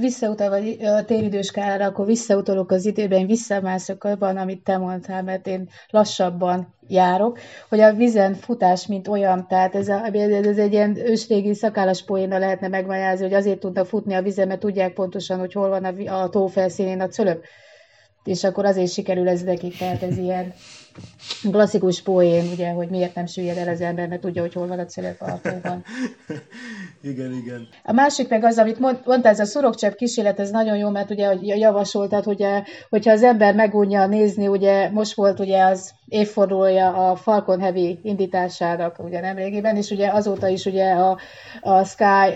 Visszautalva a téridőskálára, akkor visszautolok az időben, visszamászok abban, amit te mondtál, mert én lassabban járok, hogy a vizen futás, mint olyan, tehát ez, a, ez egy ilyen ősrégi szakállas poéna lehetne megmagyarázni, hogy azért tudnak futni a vizen, mert tudják pontosan, hogy hol van a, a tó felszínén a cölöp és akkor azért sikerül ez nekik, tehát ez ilyen klasszikus poén, ugye, hogy miért nem süllyed el az ember, mert tudja, hogy hol van a celepartóban. igen, igen. A másik meg az, amit mond, mondta, ez a szurokcsepp kísérlet, ez nagyon jó, mert ugye hogy javasoltad, ugye, hogyha az ember megunja nézni, ugye most volt ugye az évfordulója a Falcon Heavy indításának ugye nemrégiben, és ugye azóta is ugye a, a Sky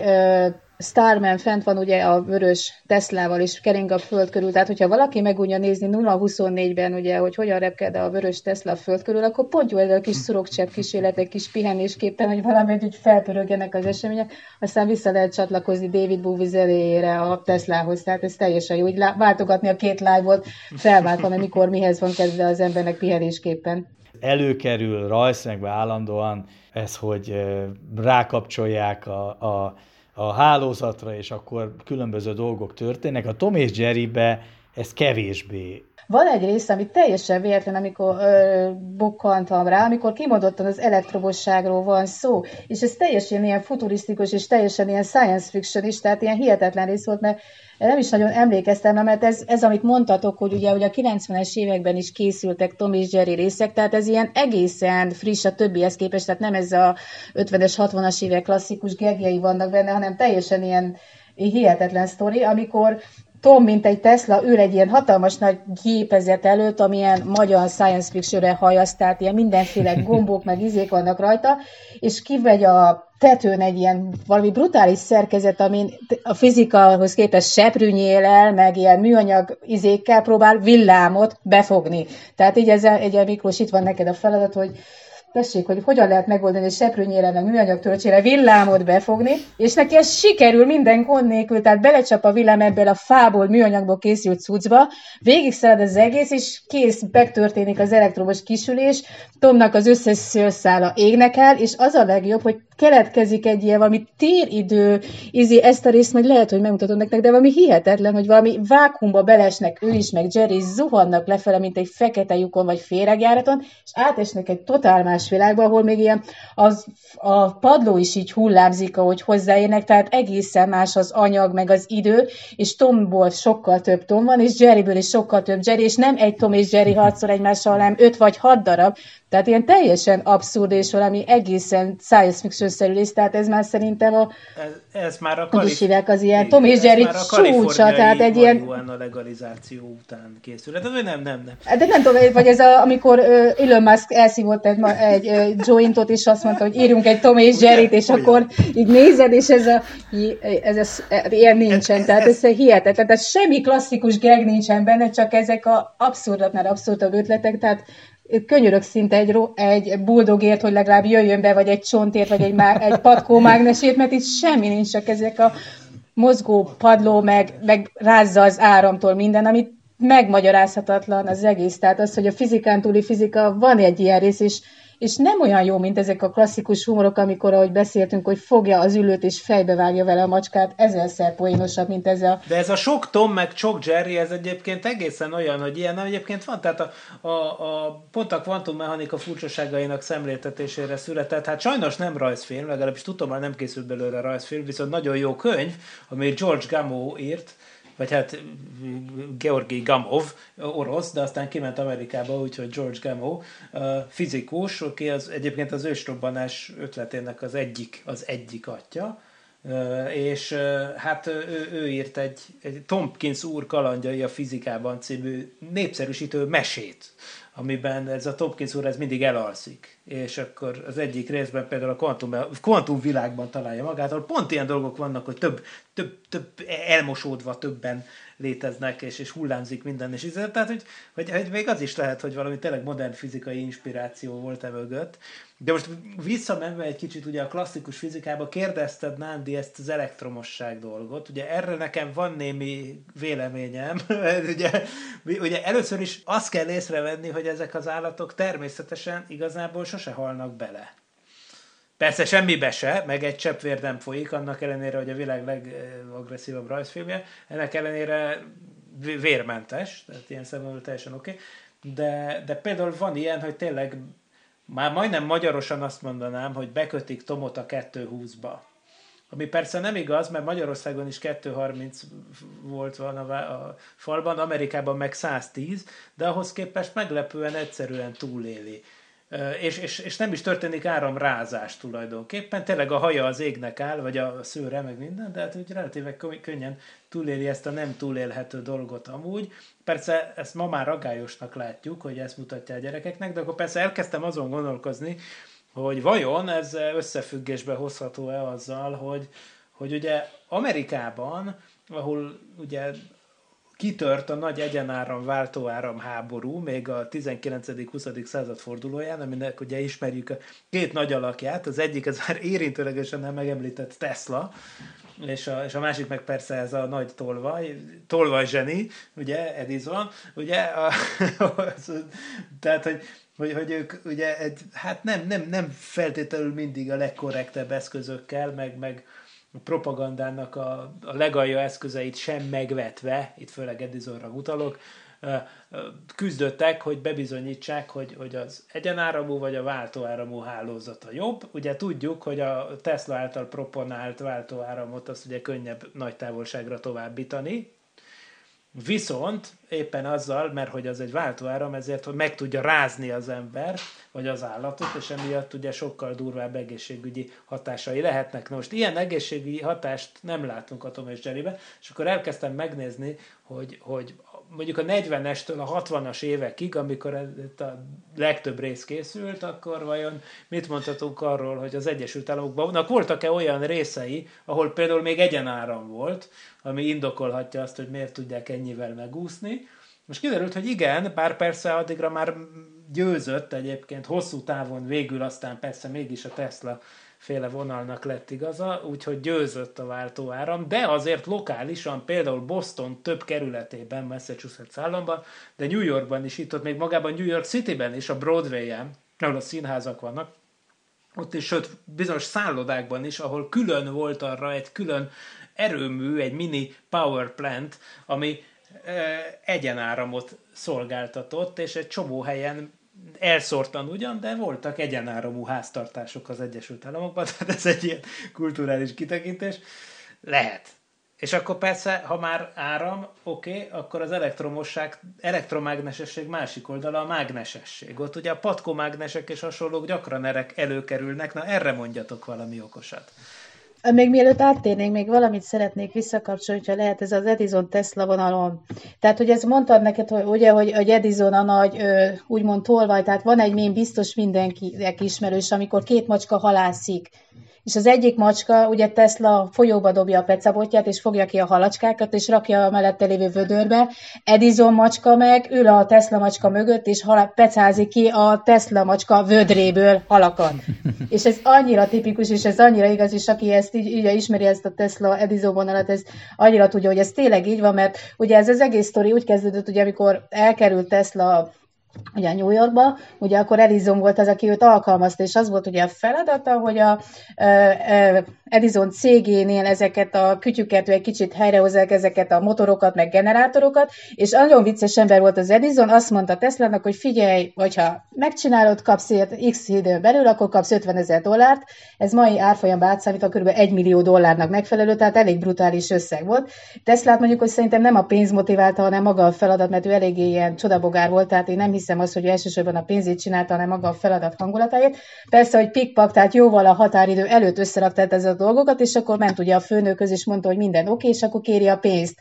Starman fent van ugye a vörös Teslával is kering a föld körül, tehát hogyha valaki megunja nézni 0-24-ben, ugye, hogy hogyan repked a vörös Tesla a föld körül, akkor pont jó ez a kis szurokcsepp kísérletek, kis pihenésképpen, hogy valamit úgy felpörögjenek az események, aztán vissza lehet csatlakozni David Bowie zenéjére a Teslahoz, tehát ez teljesen jó, úgy váltogatni a két live-ot, felváltva, mikor mihez van kezdve az embernek pihenésképpen. Előkerül rajzszemekbe állandóan ez, hogy rákapcsolják a, a a hálózatra, és akkor különböző dolgok történnek. A Tom és Jerrybe ez kevésbé van egy rész, ami teljesen véletlen, amikor ö, bukkantam rá, amikor kimondottan az elektromosságról van szó, és ez teljesen ilyen futurisztikus, és teljesen ilyen science fiction is, tehát ilyen hihetetlen rész volt, mert nem is nagyon emlékeztem, mert ez, ez amit mondtatok, hogy ugye, ugye a 90-es években is készültek Tom és Jerry részek, tehát ez ilyen egészen friss a többihez képest, tehát nem ez a 50-es, 60-as évek klasszikus gegjei vannak benne, hanem teljesen ilyen hihetetlen sztori, amikor Tom, mint egy Tesla, ül egy ilyen hatalmas nagy gépezet előtt, amilyen magyar science fiction-re hajaszt, tehát ilyen mindenféle gombok, meg izék vannak rajta, és kivegy a tetőn egy ilyen valami brutális szerkezet, amin a fizikahoz képest seprűnyélel, meg ilyen műanyag izékkel próbál villámot befogni. Tehát így ez, egy Miklós, itt van neked a feladat, hogy tessék, hogy hogyan lehet megoldani egy seprőnyére, meg műanyag töltsére villámot befogni, és neki ez sikerül minden gond nélkül, tehát belecsap a villám ebből a fából, műanyagból készült cuccba, végig szalad az egész, és kész, megtörténik az elektromos kisülés, Tomnak az összes szőrszála égnek el, és az a legjobb, hogy keletkezik egy ilyen valami téridő, izi, ezt a részt majd lehet, hogy megmutatom nektek, de valami hihetetlen, hogy valami vákumba belesnek ő is, meg Jerry, zuhannak lefele, mint egy fekete lyukon vagy féregjáraton, és átesnek egy totál más világba, ahol még ilyen az, a padló is így hullámzik, ahogy hozzáérnek, tehát egészen más az anyag, meg az idő, és Tomból sokkal több Tom van, és Jerryből is sokkal több Jerry, és nem egy Tom és Jerry harcol egymással, hanem öt vagy hat darab, tehát ilyen teljesen abszurd és valami egészen science fiction-szerű rész, tehát ez már szerintem a... Ez, ez már a kalif... hívják az ilyen Tom és Jerry csúcsa, tehát egy ilyen... a legalizáció után készül. De nem, nem, nem. Hát de nem tudom, vagy ez a, amikor Elon Musk elszívott egy, egy jointot, és azt mondta, hogy írjunk egy Tom és Jerry-t, és Ugyan. akkor így nézed, és ez a, ez a, ilyen nincsen, ez, tehát ez, ez hihetetlen, tehát semmi klasszikus gag nincsen benne, csak ezek a abszurdaknál abszurdabb ötletek, tehát könyörök szinte egy, egy buldogért, hogy legalább jöjjön be, vagy egy csontért, vagy egy, má, egy patkó mágnesét, mert itt semmi nincs, csak ezek a mozgó padló, meg, meg rázza az áramtól minden, amit megmagyarázhatatlan az egész. Tehát az, hogy a fizikán túli fizika van egy ilyen rész, és és nem olyan jó, mint ezek a klasszikus humorok, amikor, ahogy beszéltünk, hogy fogja az ülőt és fejbevágja vele a macskát, ezerszer poénosabb, mint ez a... De ez a sok Tom meg sok Jerry, ez egyébként egészen olyan, hogy ilyen egyébként van, tehát a, a, a pont a kvantummechanika furcsaságainak szemléltetésére született, hát sajnos nem rajzfilm, legalábbis tudom, hogy nem készült belőle rajzfilm, viszont nagyon jó könyv, amit George Gamow írt, vagy hát Georgi Gamov, orosz, de aztán kiment Amerikába, úgyhogy George Gamow, fizikus, aki az, egyébként az ősrobbanás ötletének az egyik, az egyik atya, és hát ő, ő írt egy, egy Tompkins úr kalandjai a fizikában című népszerűsítő mesét, amiben ez a Tompkins úr ez mindig elalszik, és akkor az egyik részben például a kvantum, kvantum világban találja magát, ahol pont ilyen dolgok vannak, hogy több, több, több elmosódva többen léteznek, és, és hullámzik minden, és így, tehát, hogy, hogy, hogy, még az is lehet, hogy valami tényleg modern fizikai inspiráció volt e mögött. De most visszamenve egy kicsit ugye a klasszikus fizikába, kérdezted Nándi ezt az elektromosság dolgot, ugye erre nekem van némi véleményem, ugye, ugye először is azt kell észrevenni, hogy ezek az állatok természetesen igazából sose halnak bele. Persze semmibe se, meg egy csepp vér nem folyik, annak ellenére, hogy a világ legagresszívabb rajzfilmje, ennek ellenére vérmentes, tehát ilyen szempontból teljesen oké. Okay. De, de például van ilyen, hogy tényleg már majdnem magyarosan azt mondanám, hogy bekötik Tomot a 220-ba. Ami persze nem igaz, mert Magyarországon is 230 volt van a, a falban, Amerikában meg 110, de ahhoz képest meglepően egyszerűen túléli és, és, és nem is történik áramrázás tulajdonképpen, tényleg a haja az égnek áll, vagy a szőre, meg minden, de hát úgy relatíve könnyen túléli ezt a nem túlélhető dolgot amúgy. Persze ezt ma már agályosnak látjuk, hogy ezt mutatja a gyerekeknek, de akkor persze elkezdtem azon gondolkozni, hogy vajon ez összefüggésbe hozható-e azzal, hogy, hogy ugye Amerikában, ahol ugye kitört a nagy egyenáram váltóáram háború, még a 19-20. század fordulóján, aminek ugye ismerjük a két nagy alakját, az egyik ez már érintőlegesen nem megemlített Tesla, és a, és a másik meg persze ez a nagy tolvaj, tolvaj zseni, ugye, Edison, ugye, a, tehát, hogy, hogy, hogy ők ugye egy, hát nem, nem, nem feltétlenül mindig a legkorrektebb eszközökkel, meg, meg, propagandának a, a legalja eszközeit sem megvetve, itt főleg Edisonra utalok, küzdöttek, hogy bebizonyítsák, hogy, hogy az egyenáramú vagy a váltóáramú hálózata jobb. Ugye tudjuk, hogy a Tesla által proponált váltóáramot azt ugye könnyebb nagy távolságra továbbítani, Viszont éppen azzal, mert hogy az egy váltóáram, ezért hogy meg tudja rázni az ember, vagy az állatot, és emiatt ugye sokkal durvább egészségügyi hatásai lehetnek. Na most ilyen egészségügyi hatást nem látunk a Tom és Jerrybe, és akkor elkezdtem megnézni, hogy, hogy mondjuk a 40-estől a 60-as évekig, amikor a legtöbb rész készült, akkor vajon mit mondhatunk arról, hogy az Egyesült Államokban voltak-e olyan részei, ahol például még egyenáram volt, ami indokolhatja azt, hogy miért tudják ennyivel megúszni. Most kiderült, hogy igen, bár persze addigra már győzött egyébként hosszú távon végül aztán persze mégis a Tesla féle vonalnak lett igaza, úgyhogy győzött a váltóáram, de azért lokálisan, például Boston több kerületében, Massachusetts államban, de New Yorkban is, itt ott még magában New York Cityben is, a Broadway-en, ahol a színházak vannak, ott is, sőt, bizonyos szállodákban is, ahol külön volt arra egy külön erőmű, egy mini power plant, ami egyenáramot szolgáltatott, és egy csomó helyen elszórtan ugyan, de voltak egyenáramú háztartások az Egyesült Államokban, tehát ez egy ilyen kulturális kitekintés. Lehet. És akkor persze, ha már áram, oké, okay, akkor az elektromosság, elektromágnesesség másik oldala a mágnesesség. Ott ugye a patkomágnesek és hasonlók gyakran erek előkerülnek, na erre mondjatok valami okosat. Még mielőtt áttérnénk, még valamit szeretnék visszakapcsolni, hogyha lehet ez az Edison Tesla vonalon. Tehát, hogy ezt mondtad neked, hogy ugye, hogy, hogy Edison a nagy, úgymond tolvaj, tehát van egy mém biztos mindenkinek ismerős, amikor két macska halászik, és az egyik macska, ugye Tesla folyóba dobja a pecabotját, és fogja ki a halacskákat, és rakja a mellette lévő vödörbe. Edison macska meg ül a Tesla macska mögött, és hala, pecázik ki a Tesla macska vödréből halakat. és ez annyira tipikus, és ez annyira igaz, és aki ezt így, így ismeri ezt a Tesla Edison vonalat, ez annyira tudja, hogy ez tényleg így van, mert ugye ez az egész sztori úgy kezdődött, ugye amikor elkerült Tesla ugye New Yorkba, ugye akkor Edison volt az, aki őt alkalmazta, és az volt ugye a feladata, hogy a Edison cégénél ezeket a kütyüket, egy kicsit helyrehozzák ezeket a motorokat, meg generátorokat, és nagyon vicces ember volt az Edison, azt mondta Teslának, hogy figyelj, hogyha megcsinálod, kapsz ilyet x időn belül, akkor kapsz 50 ezer dollárt, ez mai árfolyamban átszámítva kb. 1 millió dollárnak megfelelő, tehát elég brutális összeg volt. Teslát mondjuk, hogy szerintem nem a pénz motiválta, hanem maga a feladat, mert ő eléggé ilyen csodabogár volt, tehát én nem hiszem azt, hogy ő elsősorban a pénzét csinálta, hanem maga a feladat hangulatáért. Persze, hogy pikpak, tehát jóval a határidő előtt összerakta ez a dolgokat, és akkor ment ugye a főnököz, és mondta, hogy minden oké, és akkor kéri a pénzt.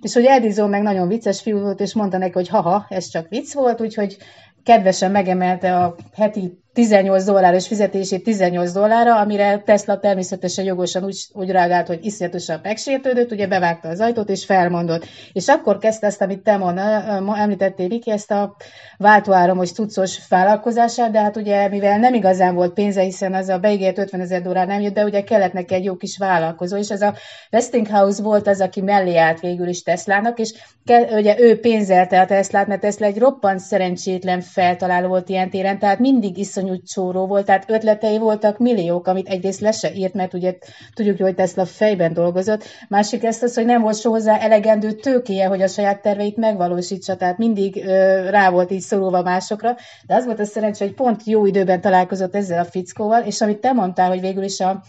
És hogy Edison meg nagyon vicces fiú volt, és mondta neki, hogy haha, ez csak vicc volt, úgyhogy kedvesen megemelte a heti 18 dolláros fizetését 18 dollárra, amire Tesla természetesen jogosan úgy, úgy reagált, hogy iszonyatosan megsértődött, ugye bevágta az ajtót és felmondott. És akkor kezdte ezt, amit te mondta, említettél, Viki, ezt a váltóáramos cuccos vállalkozását, de hát ugye mivel nem igazán volt pénze, hiszen az a beígért 50 ezer dollár nem jött, de ugye kellett neki egy jó kis vállalkozó, és ez a Westinghouse volt az, aki mellé állt végül is Teslának, és ke, ugye ő pénzelte a Teslát, mert Tesla egy roppant szerencsétlen feltaláló volt ilyen téren, tehát mindig iszonyú iszonyú csóró volt, tehát ötletei voltak milliók, amit egyrészt le se írt, mert ugye tudjuk, hogy Tesla fejben dolgozott, másik ezt az, hogy nem volt hozzá elegendő tőkéje, hogy a saját terveit megvalósítsa, tehát mindig ö, rá volt így szorulva másokra, de az volt a szerencsé, hogy pont jó időben találkozott ezzel a fickóval, és amit te mondtál, hogy végül is a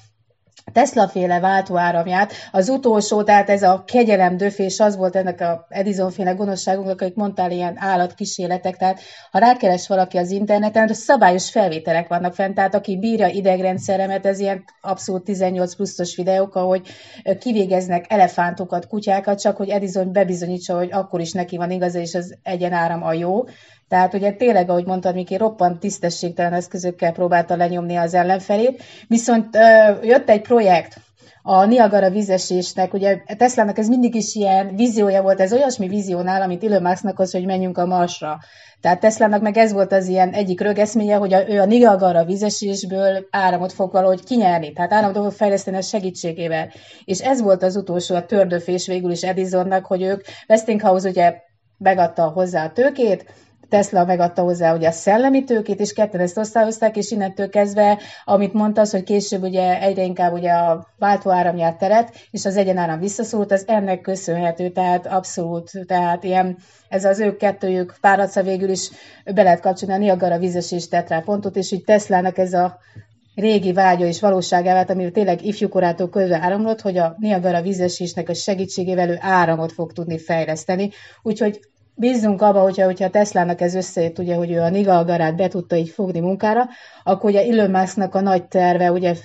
Tesla féle váltóáramját, az utolsó, tehát ez a kegyelem döfés, az volt ennek a Edison féle gonoszságunknak, akik mondtál ilyen állatkísérletek, tehát ha rákeres valaki az interneten, szabályos felvételek vannak fent, tehát aki bírja idegrendszeremet, ez ilyen abszolút 18 pluszos videók, ahogy kivégeznek elefántokat, kutyákat, csak hogy Edison bebizonyítsa, hogy akkor is neki van igaza, és az egyenáram a jó. Tehát ugye tényleg, ahogy mondtad, Miki, roppant tisztességtelen eszközökkel próbálta lenyomni az ellenfelét, viszont ö, jött egy projekt, a Niagara vízesésnek, ugye Teslának ez mindig is ilyen víziója volt, ez olyasmi víziónál, amit Elon Musknak az, hogy menjünk a Marsra. Tehát Teslának meg ez volt az ilyen egyik rögeszménye, hogy a, ő a Niagara vízesésből áramot fog valahogy kinyerni, tehát áramot fog fejleszteni a segítségével. És ez volt az utolsó, a tördöfés végül is Edisonnak, hogy ők Westinghouse ugye megadta hozzá a tőkét, Tesla megadta hozzá ugye a szellemi tőkét, és ketten ezt osztályozták, és innentől kezdve, amit mondtasz, hogy később ugye egyre inkább ugye a váltóáram nyert teret, és az egyenáram visszaszólt, az ennek köszönhető, tehát abszolút, tehát ilyen, ez az ők kettőjük páratsa végül is be lehet kapcsolni a Niagara vizes és tetrá pontot, és így Teslának ez a régi vágya és valóságá vált, amiről tényleg ifjúkorától közben áramlott, hogy a Niagara vízesésnek a segítségével ő áramot fog tudni fejleszteni. Úgyhogy bízzunk abba, hogyha, hogyha a Teslának ez összejött, ugye, hogy ő a Nigalgarát be tudta így fogni munkára, akkor ugye Elon Musknak a nagy terve, ugye,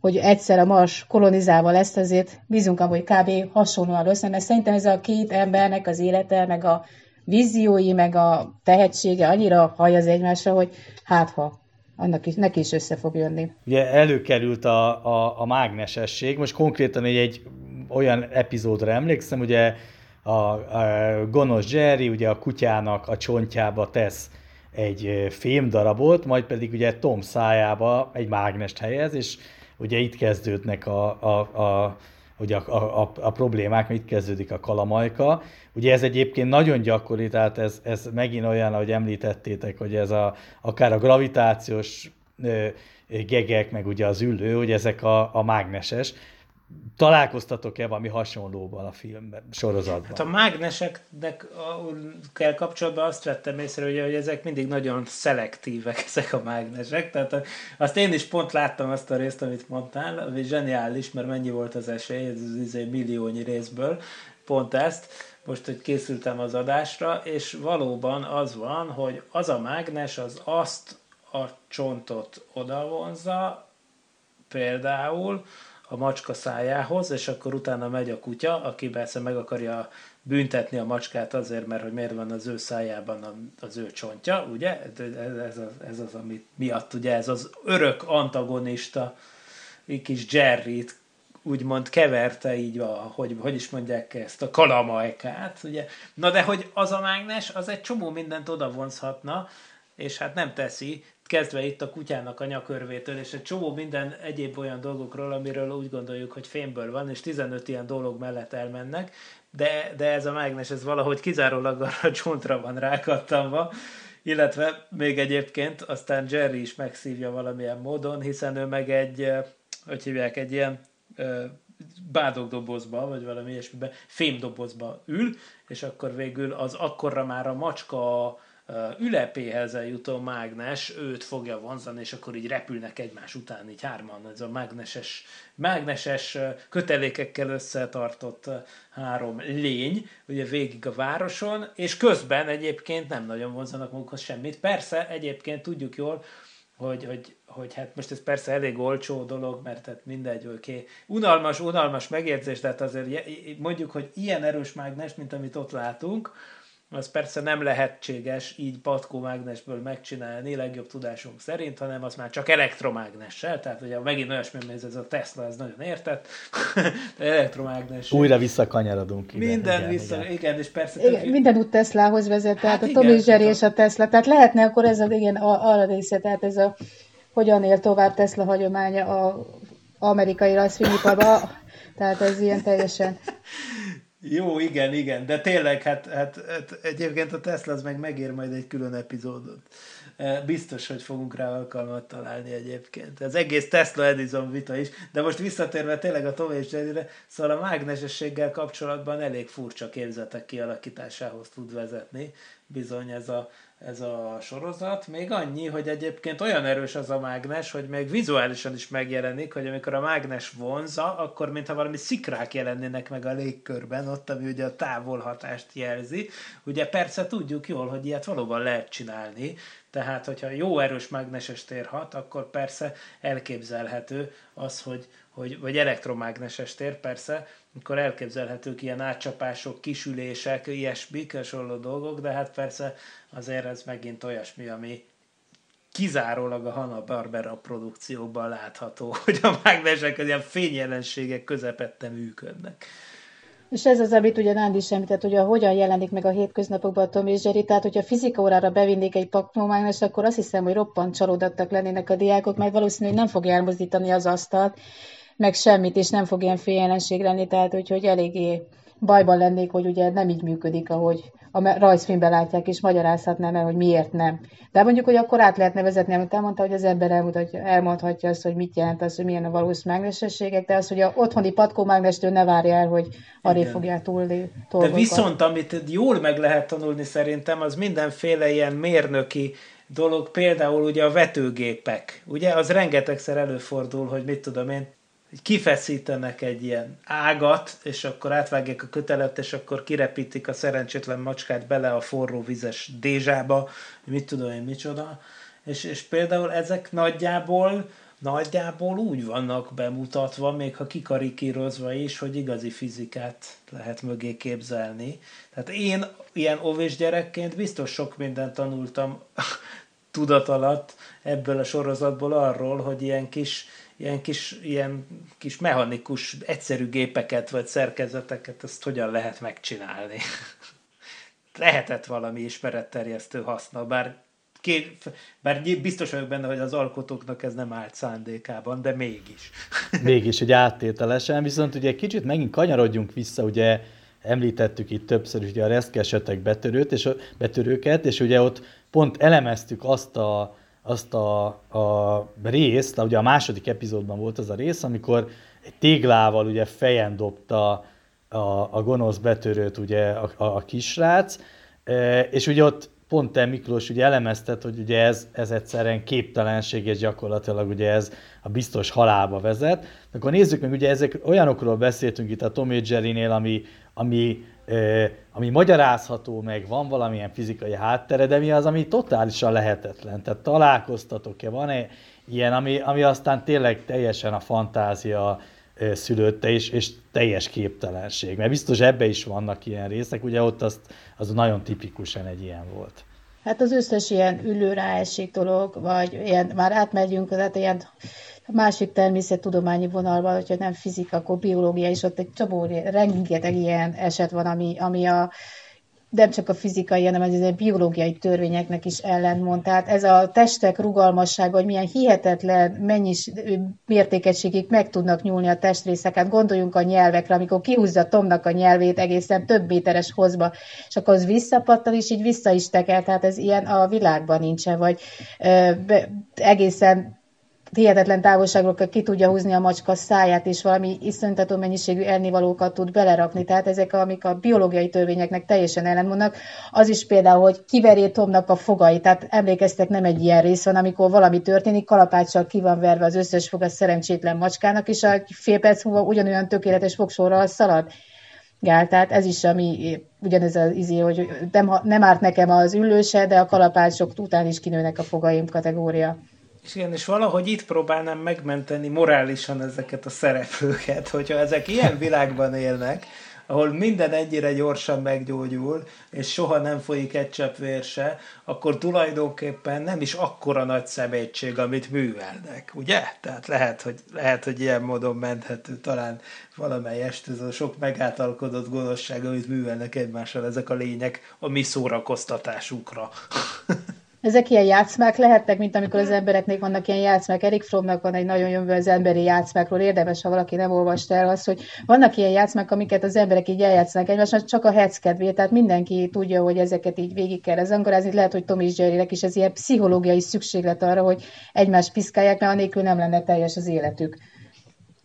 hogy egyszer a Mars kolonizálva lesz, azért bízunk abba, hogy kb. hasonlóan lesz, mert szerintem ez a két embernek az élete, meg a víziói, meg a tehetsége annyira haj az egymásra, hogy hát ha annak is, neki is össze fog jönni. Ugye előkerült a, a, a mágnesesség, most konkrétan egy, egy olyan epizódra emlékszem, ugye a, a gonosz Jerry ugye a kutyának a csontjába tesz egy fémdarabot, majd pedig ugye Tom szájába egy mágnest helyez, és ugye itt kezdődnek a, a, a, ugye a, a, a problémák, itt kezdődik a kalamajka. Ugye ez egyébként nagyon gyakori, tehát ez, ez megint olyan, ahogy említettétek, hogy ez a, akár a gravitációs gegek, meg ugye az ülő, hogy ezek a, a mágneses, találkoztatok-e valami hasonlóval a filmben, sorozatban? Hát a mágneseknek kell kapcsolatban azt vettem észre, hogy, hogy ezek mindig nagyon szelektívek, ezek a mágnesek. Tehát azt én is pont láttam azt a részt, amit mondtál, ami zseniális, mert mennyi volt az esély, ez az izé milliónyi részből, pont ezt most, hogy készültem az adásra, és valóban az van, hogy az a mágnes az azt a csontot odavonza, például, a macska szájához, és akkor utána megy a kutya, aki persze meg akarja büntetni a macskát azért, mert hogy miért van az ő szájában az ő csontja, ugye? Ez az, ez az, ami miatt ugye ez az örök antagonista kis Jerryt úgymond keverte így a, hogy, hogy is mondják ezt, a kalamajkát, ugye. Na de hogy az a mágnes, az egy csomó mindent odavonzhatna, és hát nem teszi, kezdve itt a kutyának a nyakörvétől, és egy csomó minden egyéb olyan dolgokról, amiről úgy gondoljuk, hogy fémből van, és 15 ilyen dolog mellett elmennek, de, de ez a mágnes, ez valahogy kizárólag a csontra van rákattanva, illetve még egyébként aztán Jerry is megszívja valamilyen módon, hiszen ő meg egy, hogy hívják, egy ilyen bádogdobozba, vagy valami ilyesmiben, fémdobozba ül, és akkor végül az akkorra már a macska ülepéhez eljutó mágnes őt fogja vonzani, és akkor így repülnek egymás után, így hárman, ez a mágneses, mágneses kötelékekkel összetartott három lény, ugye végig a városon, és közben egyébként nem nagyon vonzanak magukhoz semmit. Persze, egyébként tudjuk jól, hogy, hogy, hogy hát most ez persze elég olcsó dolog, mert hát mindegy, oké. Okay. Unalmas, unalmas megérzés, de hát azért mondjuk, hogy ilyen erős mágnes, mint amit ott látunk, az persze nem lehetséges így patkómágnesből megcsinálni, legjobb tudásunk szerint, hanem az már csak elektromágnessel, tehát ugye megint olyasmi, hogy ez a Tesla, ez nagyon értett, elektromágnes. Újra visszakanyarodunk. Igen, minden igen, vissza, igen. igen, és persze... Igen, tök... Minden út Teslahoz vezet, tehát hát a Tom és Jerry és a Tesla, tehát lehetne akkor ez a, igen, arra része, tehát ez a hogyan él tovább Tesla hagyománya a amerikai rajzfilmiparban, tehát ez ilyen teljesen jó, igen, igen, de tényleg, hát, hát, hát egyébként a Tesla az meg megér majd egy külön epizódot. E, biztos, hogy fogunk rá alkalmat találni egyébként. Ez egész Tesla Edison vita is, de most visszatérve tényleg a Tom és Jerryre, szóval a mágnesességgel kapcsolatban elég furcsa képzetek kialakításához tud vezetni, bizony ez a, ez a sorozat. Még annyi, hogy egyébként olyan erős az a mágnes, hogy még vizuálisan is megjelenik, hogy amikor a mágnes vonza, akkor mintha valami szikrák jelennének meg a légkörben, ott, ami ugye a távolhatást jelzi. Ugye persze tudjuk jól, hogy ilyet valóban lehet csinálni, tehát, hogyha jó erős mágneses tér hat, akkor persze elképzelhető az, hogy, hogy vagy elektromágneses tér persze, akkor elképzelhetők ilyen átcsapások, kisülések, ilyesmi, hasonló dolgok, de hát persze azért ez megint olyasmi, ami kizárólag a Hanna-Barbera produkciókban látható, hogy a mágnesek az ilyen fényjelenségek közepette működnek. És ez az, amit ugye Nándi is említett, hogy a, hogyan jelenik meg a hétköznapokban a Tom és Jerry, tehát hogyha fizika órára bevinnék egy paknomágnes, akkor azt hiszem, hogy roppant csalódottak lennének a diákok, mert valószínűleg nem fogja elmozdítani az asztalt, meg semmit, és nem fog ilyen féljelenség lenni, tehát úgyhogy eléggé bajban lennék, hogy ugye nem így működik, ahogy a rajzfilmben látják, és magyarázhatnám el, hogy miért nem. De mondjuk, hogy akkor át lehetne vezetni, amit elmondta, hogy az ember elmutatja, elmondhatja azt, hogy mit jelent az, hogy milyen a valós mágnesességek, de az, hogy a otthoni patkómágnestől ne várja el, hogy arra fogják túlni De viszont, amit jól meg lehet tanulni szerintem, az mindenféle ilyen mérnöki dolog, például ugye a vetőgépek. Ugye az rengetegszer előfordul, hogy mit tudom én, kifeszítenek egy ilyen ágat, és akkor átvágják a kötelet, és akkor kirepítik a szerencsétlen macskát bele a forró vizes dézsába, mit tudom én micsoda. És, és például ezek nagyjából nagyjából úgy vannak bemutatva, még ha kikarikírozva is, hogy igazi fizikát lehet mögé képzelni. Tehát én ilyen óvés gyerekként biztos sok mindent tanultam tudat alatt ebből a sorozatból arról, hogy ilyen kis ilyen kis, ilyen kis mechanikus, egyszerű gépeket vagy szerkezeteket, ezt hogyan lehet megcsinálni. Lehetett valami ismeretterjesztő haszna, bár, két, bár biztos vagyok benne, hogy az alkotóknak ez nem állt szándékában, de mégis. mégis, hogy áttételesen, viszont ugye kicsit megint kanyarodjunk vissza, ugye említettük itt többször ugye a reszkesetek betörőt, és a, betörőket, és ugye ott pont elemeztük azt a azt a, a részt, ugye a második epizódban volt az a rész, amikor egy téglával ugye fejen dobta a, a gonosz betörőt ugye a, a, a kisrác, e, és ugye ott pont te Miklós ugye elemezted, hogy ugye ez, ez egyszerűen képtelenség, és gyakorlatilag ugye ez a biztos halálba vezet. Akkor nézzük meg, ugye ezek olyanokról beszéltünk itt a Tom Jerry-nél, ami, ami ami magyarázható, meg van valamilyen fizikai háttere, de mi az, ami totálisan lehetetlen. Tehát találkoztatok-e, van-e ilyen, ami, ami aztán tényleg teljesen a fantázia szülötte, és, és teljes képtelenség. Mert biztos ebbe is vannak ilyen részek, ugye ott azt, az nagyon tipikusan egy ilyen volt. Hát az összes ilyen ülő ráesik dolog, vagy ilyen, már átmegyünk, tehát ilyen másik természettudományi vonalban, hogyha nem fizika, akkor biológia is, ott egy csomó, rengeteg ilyen eset van, ami, ami a, nem csak a fizikai, hanem az a biológiai törvényeknek is ellentmond. Tehát ez a testek rugalmassága, hogy milyen hihetetlen mennyis mértékegységig meg tudnak nyúlni a testrészeket. Gondoljunk a nyelvekre, amikor kihúzza Tomnak a nyelvét egészen több méteres hozba, és akkor az visszapattan, és így vissza is tekel. Tehát ez ilyen a világban nincsen, vagy ö, egészen hihetetlen távolságról ki tudja húzni a macska száját, és valami iszonytató mennyiségű ennivalókat tud belerakni. Tehát ezek, amik a biológiai törvényeknek teljesen ellentmondnak. Az is például, hogy kiveré Tomnak a fogai. Tehát emlékeztek, nem egy ilyen rész van, amikor valami történik, kalapáccsal ki van verve az összes fog a szerencsétlen macskának, és a fél perc múlva ugyanolyan tökéletes fogsorral szalad. Gál, tehát ez is, ami ugyanez az izé, hogy nem, nem árt nekem az ülőse, de a kalapácsok után is kinőnek a fogaim kategória. És igen, és valahogy itt próbálnám megmenteni morálisan ezeket a szereplőket, hogyha ezek ilyen világban élnek, ahol minden ennyire gyorsan meggyógyul, és soha nem folyik egy csepp vér se, akkor tulajdonképpen nem is akkora nagy szemétség, amit művelnek, ugye? Tehát lehet, hogy, lehet, hogy ilyen módon menthető talán valamelyest ez a sok megáltalkodott gonoszság, amit művelnek egymással ezek a lények a mi szórakoztatásunkra. Ezek ilyen játszmák lehetnek, mint amikor az embereknek vannak ilyen játszmák. Erik Frommnak van egy nagyon jövő az emberi játszmákról, érdemes, ha valaki nem olvasta el azt, hogy vannak ilyen játszmák, amiket az emberek így eljátszanak egymásnak, csak a hetz kedvéért, tehát mindenki tudja, hogy ezeket így végig kell zangorázni. Lehet, hogy Tom és jerry is ez ilyen pszichológiai szükséglet arra, hogy egymást piszkálják, mert anélkül nem lenne teljes az életük.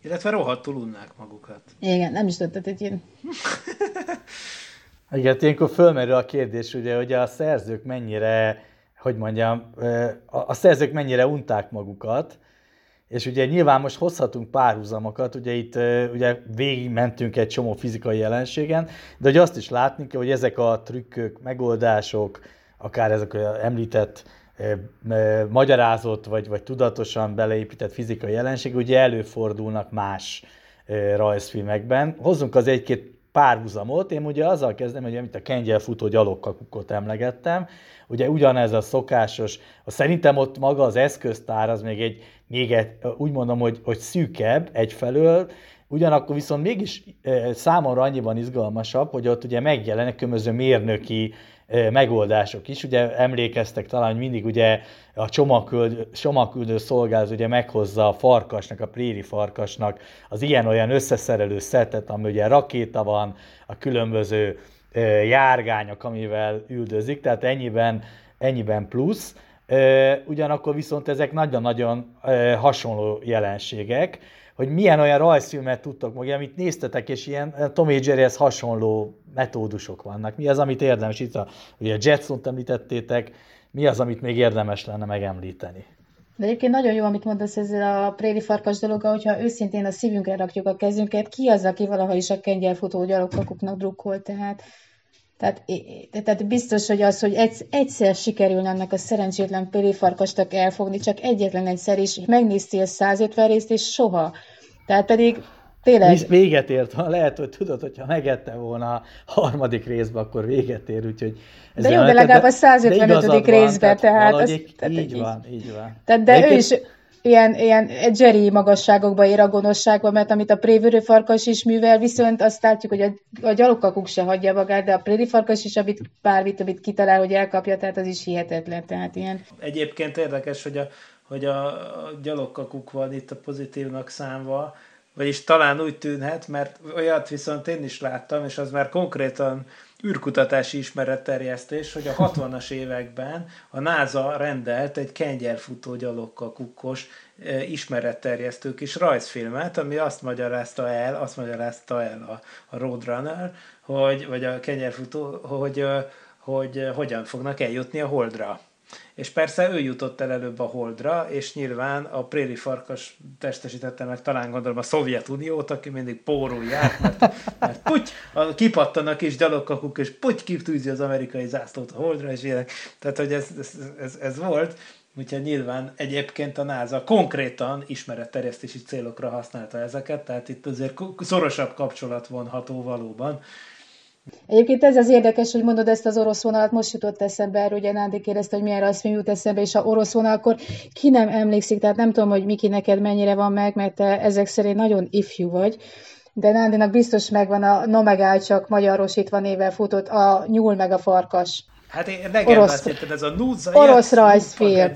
Illetve rohadtul unnák magukat. Igen, nem is tudtad, hogy én... Igen, ilyenkor fölmerül a kérdés, ugye, hogy a szerzők mennyire hogy mondjam, a szerzők mennyire unták magukat, és ugye nyilván most hozhatunk párhuzamokat, ugye itt ugye végigmentünk egy csomó fizikai jelenségen, de hogy azt is látni kell, hogy ezek a trükkök, megoldások, akár ezek a említett magyarázott vagy, vagy tudatosan beleépített fizikai jelenség, ugye előfordulnak más rajzfilmekben. Hozzunk az egy-két párhuzamot. Én ugye azzal kezdem, hogy amit a kengyelfutó gyalogkakukot emlegettem, ugye ugyanez a szokásos, szerintem ott maga az eszköztár az még egy, még egy úgy mondom, hogy, hogy szűkebb egyfelől, Ugyanakkor viszont mégis számomra annyiban izgalmasabb, hogy ott ugye megjelennek különböző mérnöki megoldások is. Ugye emlékeztek talán, hogy mindig ugye a csomagküldő, csomagküldő szolgáló ugye meghozza a farkasnak, a préri farkasnak az ilyen-olyan összeszerelő szetet, ami ugye rakéta van, a különböző járgányok, amivel üldözik, tehát ennyiben, ennyiben plusz. Ugyanakkor viszont ezek nagyon-nagyon hasonló jelenségek, hogy milyen olyan rajzfilmet tudtok meg, amit néztetek, és ilyen Tom Jerryhez hasonló metódusok vannak. Mi az, amit érdemes itt, a, ugye a Jetson-t említettétek, mi az, amit még érdemes lenne megemlíteni? De egyébként nagyon jó, amit mondasz ezzel a préri farkas dologgal, hogyha őszintén a szívünkre rakjuk a kezünket, ki az, aki valaha is a kengyelfutó gyalogkakuknak drukkol, tehát tehát, tehát biztos, hogy az, hogy egyszer sikerülne ennek a szerencsétlen péléfarkastak elfogni, csak egyetlen egyszer is megnéztél 150 részt, és soha. Tehát pedig tényleg... Véget ért, lehet, hogy tudod, hogyha megette volna a harmadik részbe, akkor véget ér, úgyhogy... De jó, de legalább a 155. részbe, tehát... Az, így, tehát így van, így van. Tehát de, de ő is ilyen, ilyen Jerry magasságokba ér a gonoszságba, mert amit a prévőrő farkas is művel, viszont azt látjuk, hogy a, a gyalogkakuk se hagyja magát, de a préri farkas is, amit bármit, amit kitalál, hogy elkapja, tehát az is hihetetlen. Tehát ilyen. Egyébként érdekes, hogy a, hogy a gyalogkakuk van itt a pozitívnak számva, vagyis talán úgy tűnhet, mert olyat viszont én is láttam, és az már konkrétan űrkutatási ismeretterjesztés, hogy a 60-as években a NASA rendelt egy kengyelfutó gyalogkakukkos e, ismeretterjesztő kis rajzfilmet, ami azt magyarázta el, azt magyarázta el a, a Roadrunner, hogy, vagy a kengyelfutó, hogy, hogy hogyan fognak eljutni a Holdra. És persze ő jutott el előbb a Holdra, és nyilván a préri farkas testesítette meg talán gondolom a Szovjetuniót, aki mindig pórul járt, mert, mert puty, a, kipattan a kis gyalogkakuk, és puty kitűzi az amerikai zászlót a Holdra, és ilyenek. Tehát, hogy ez, ez, ez, ez volt. Úgyhogy nyilván egyébként a NASA konkrétan ismeretterjesztési célokra használta ezeket, tehát itt azért szorosabb kapcsolat vonható valóban Egyébként ez az érdekes, hogy mondod ezt az orosz vonalat, most jutott eszembe erről, ugye Nándi kérdezte, hogy milyen rajzfilm jut eszembe, és a orosz vonal, akkor ki nem emlékszik, tehát nem tudom, hogy Miki neked mennyire van meg, mert te ezek szerint nagyon ifjú vagy, de Nándinak biztos megvan a Nomegál csak magyarosítva néven futott a nyúl meg a farkas. Hát én nekem orosz, ez a Nudza. Orosz rajzfilm.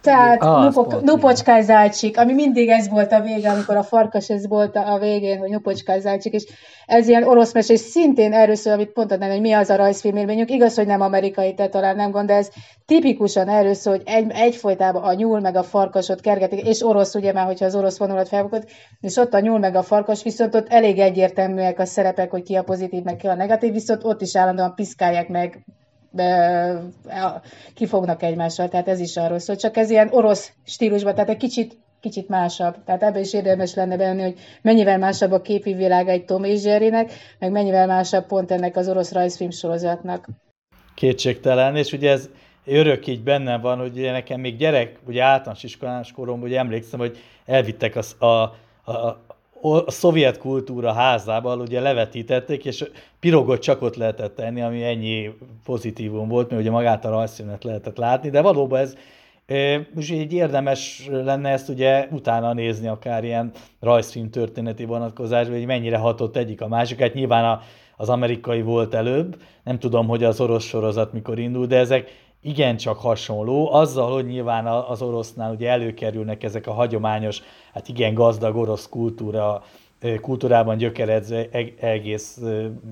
Tehát ah, nupok, Nupocskás Zálcsik, ami mindig ez volt a vége, amikor a farkas ez volt a végén, hogy Nupocskás Zálcsik, és ez ilyen orosz mes, és szintén erről szól, amit pont adnám, hogy mi az a rajzfilm élményünk. Igaz, hogy nem amerikai, te talán nem gond, de ez tipikusan erről szól, hogy egy, egyfolytában a nyúl meg a farkasot kergetik, és orosz, ugye már, hogyha az orosz vonulat felbukott, és ott a nyúl meg a farkas, viszont ott elég egyértelműek a szerepek, hogy ki a pozitív, meg ki a negatív, viszont ott is állandóan piszkálják meg kifognak egymással, tehát ez is arról szól. Csak ez ilyen orosz stílusban, tehát egy kicsit, kicsit másabb. Tehát ebben is érdemes lenne benni, hogy mennyivel másabb a képi világ egy Tom és Jerrynek, meg mennyivel másabb pont ennek az orosz rajzfilm sorozatnak. Kétségtelen, és ugye ez örök így bennem van, hogy ugye nekem még gyerek, ugye általános iskolás koromban, ugye emlékszem, hogy elvittek a, a, a, a szovjet kultúra házában ugye levetítették, és pirogot csak ott lehetett tenni, ami ennyi pozitívum volt, mert ugye magát a rajzszínet lehetett látni, de valóban ez most így érdemes lenne ezt ugye utána nézni akár ilyen rajzfilm történeti vonatkozásban, hogy mennyire hatott egyik a másik. Hát nyilván a, az amerikai volt előbb, nem tudom, hogy az orosz sorozat mikor indul, de ezek igencsak hasonló, azzal, hogy nyilván az orosznál ugye előkerülnek ezek a hagyományos, hát igen gazdag orosz kultúra, kultúrában gyökeredző egész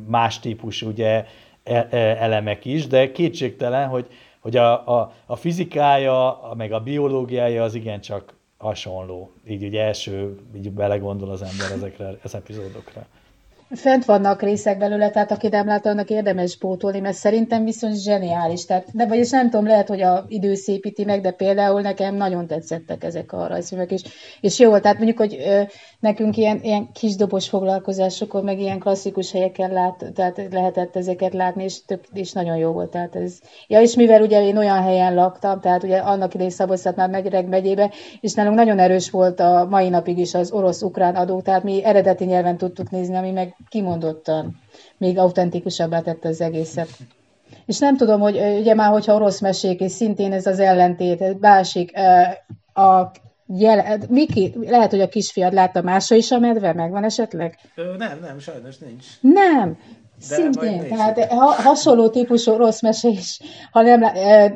más típusú ugye e, e, elemek is, de kétségtelen, hogy, hogy a, a, a fizikája, meg a biológiája az igencsak hasonló. Így ugye első, így belegondol az ember ezekre az epizódokra. Fent vannak részek belőle, tehát aki nem látta, annak érdemes pótolni, mert szerintem viszont zseniális. Tehát, de vagyis nem tudom, lehet, hogy a idő szépíti meg, de például nekem nagyon tetszettek ezek a rajzfilmek is. És jó tehát mondjuk, hogy ö, nekünk ilyen, ilyen kisdobos foglalkozásokon, meg ilyen klasszikus helyeken lát, tehát lehetett ezeket látni, és, tök, és nagyon jó volt. Tehát ez. Ja, és mivel ugye én olyan helyen laktam, tehát ugye annak idején Szabolcs-Szatmár megyerek megyébe, és nálunk nagyon erős volt a mai napig is az orosz-ukrán adó, tehát mi eredeti nyelven tudtuk nézni, ami meg kimondottan még autentikusabbá tette az egészet. És nem tudom, hogy ugye már, hogyha orosz mesék, és szintén ez az ellentét, másik, a jel, Miki, lehet, hogy a kisfiad látta másra is a medve, megvan esetleg? Ö, nem, nem, sajnos nincs. Nem, de Szintén, tehát ha, hasonló típusú rossz mesés, ha nem,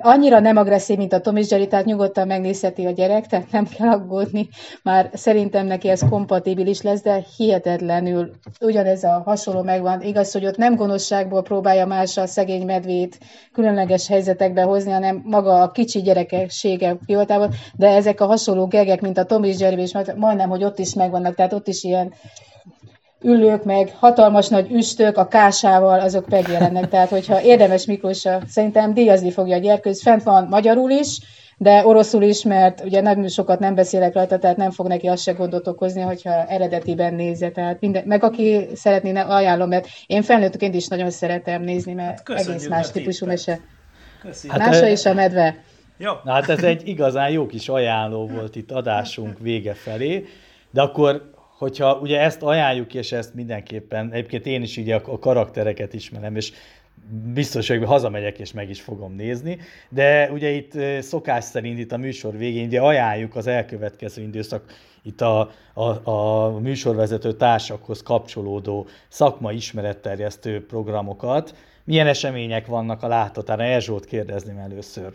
annyira nem agresszív, mint a Tom és Jerry, tehát nyugodtan megnézheti a gyerek, tehát nem kell aggódni, már szerintem neki ez kompatibilis lesz, de hihetetlenül ugyanez a hasonló megvan. Igaz, hogy ott nem gonoszságból próbálja más a szegény medvét különleges helyzetekbe hozni, hanem maga a kicsi gyerekessége kivoltában, de ezek a hasonló gegek, mint a Tom és Jerry, és majdnem, hogy ott is megvannak, tehát ott is ilyen ülők, meg hatalmas nagy üstök a kásával, azok megjelennek. Tehát, hogyha érdemes Miklós, szerintem díjazni fogja a gyerkőz. Fent van magyarul is, de oroszul is, mert ugye nem sokat nem beszélek rajta, tehát nem fog neki azt se gondot okozni, hogyha eredetiben nézze. Tehát minden, meg aki szeretné, ajánlom, mert én felnőttként is nagyon szeretem nézni, mert hát egész más típusú mese. Hát, Mása is a medve. Jó. Na, hát ez egy igazán jó kis ajánló volt itt adásunk vége felé, de akkor hogyha ugye ezt ajánljuk, és ezt mindenképpen, egyébként én is így a, karaktereket ismerem, és biztos, hogy hazamegyek és meg is fogom nézni, de ugye itt szokás szerint itt a műsor végén ugye ajánljuk az elkövetkező időszak itt a, a, a műsorvezető társakhoz kapcsolódó szakmai ismeretterjesztő programokat. Milyen események vannak a látatára? Erzsót kérdezném először.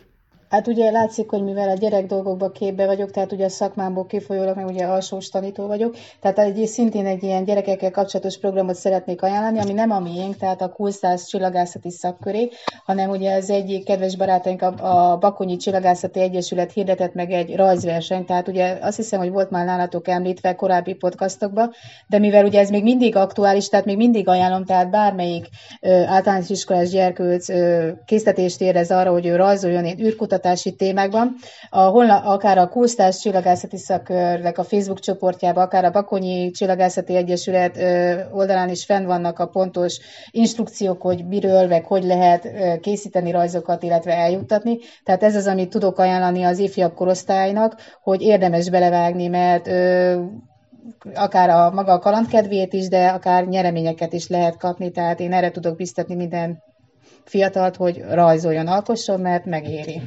Hát ugye látszik, hogy mivel a gyerek dolgokba képbe vagyok, tehát ugye a szakmámból kifolyólag, meg ugye alsós tanító vagyok, tehát egy, szintén egy ilyen gyerekekkel kapcsolatos programot szeretnék ajánlani, ami nem a miénk, tehát a Kulszász csillagászati szakköré, hanem ugye az egyik kedves barátaink a, a Bakonyi Csillagászati Egyesület hirdetett meg egy rajzverseny, tehát ugye azt hiszem, hogy volt már nálatok említve korábbi podcastokban, de mivel ugye ez még mindig aktuális, tehát még mindig ajánlom, tehát bármelyik ö, általános iskolás gyerkőc ö, készítést érez arra, hogy ő rajzoljon egy űrkutat kutatási témákban. A, honla, akár a Kulsztás Csillagászati Szakörnek a Facebook csoportjában, akár a Bakonyi Csillagászati Egyesület oldalán is fenn vannak a pontos instrukciók, hogy miről, meg hogy lehet készíteni rajzokat, illetve eljuttatni. Tehát ez az, amit tudok ajánlani az ifjabb korosztálynak, hogy érdemes belevágni, mert akár a maga a kalandkedvét is, de akár nyereményeket is lehet kapni, tehát én erre tudok biztatni minden fiatalt, hogy rajzoljon, alkosson, mert megéri.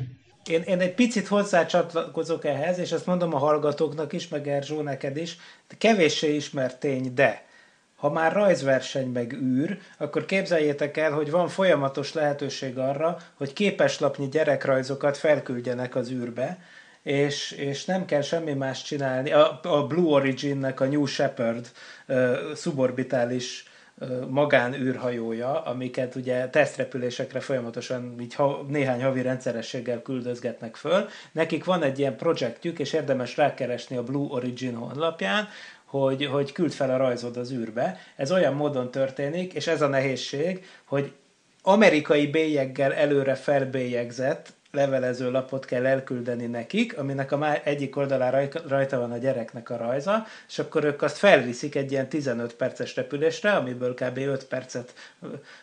Én, én egy picit hozzácsatlakozok ehhez, és ezt mondom a hallgatóknak is, meg Erzsó neked is, kevéssé ismert tény, de ha már rajzverseny meg űr, akkor képzeljétek el, hogy van folyamatos lehetőség arra, hogy képeslapnyi gyerekrajzokat felküldjenek az űrbe, és, és nem kell semmi más csinálni. A, a Blue Origin-nek a New Shepard uh, suborbitális magánűrhajója, amiket ugye tesztrepülésekre folyamatosan így ha, néhány havi rendszerességgel küldözgetnek föl. Nekik van egy ilyen projektjük, és érdemes rákeresni a Blue Origin honlapján, hogy, hogy küld fel a rajzod az űrbe. Ez olyan módon történik, és ez a nehézség, hogy amerikai bélyeggel előre felbélyegzett levelező lapot kell elküldeni nekik, aminek a egyik oldalán rajta van a gyereknek a rajza, és akkor ők azt felviszik egy ilyen 15 perces repülésre, amiből kb. 5 percet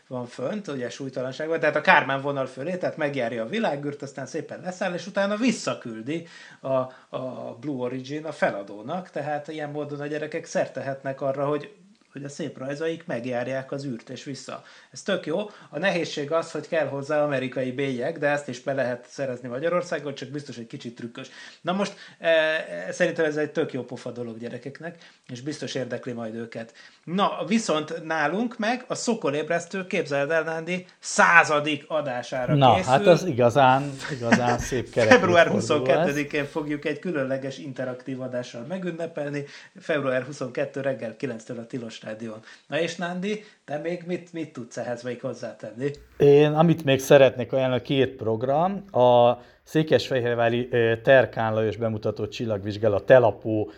van fönt, ugye súlytalanságban, tehát a Kármán vonal fölé, tehát megjárja a világgűrt, aztán szépen leszáll, és utána visszaküldi a, a Blue Origin a feladónak, tehát ilyen módon a gyerekek szertehetnek arra, hogy hogy a szép rajzaik megjárják az űrt és vissza. Ez tök jó. A nehézség az, hogy kell hozzá amerikai bélyeg, de ezt is be lehet szerezni Magyarországon, csak biztos egy kicsit trükkös. Na most e, szerintem ez egy tök jó pofa dolog gyerekeknek, és biztos érdekli majd őket. Na, viszont nálunk meg a Szokolébresztő, képzeld el, Nándi, századik adására Na, készül. hát az igazán, igazán szép kerekű Február 22-én fogjuk egy különleges interaktív adással megünnepelni. Február 22 reggel 9-től a Tilos Rádión. Na és Nándi, te még mit, mit tudsz ehhez még hozzátenni? Én, amit még szeretnék ajánlani, két program. A Székesfehérvári Terkán Lajos bemutató csillagvizsgálat Telapó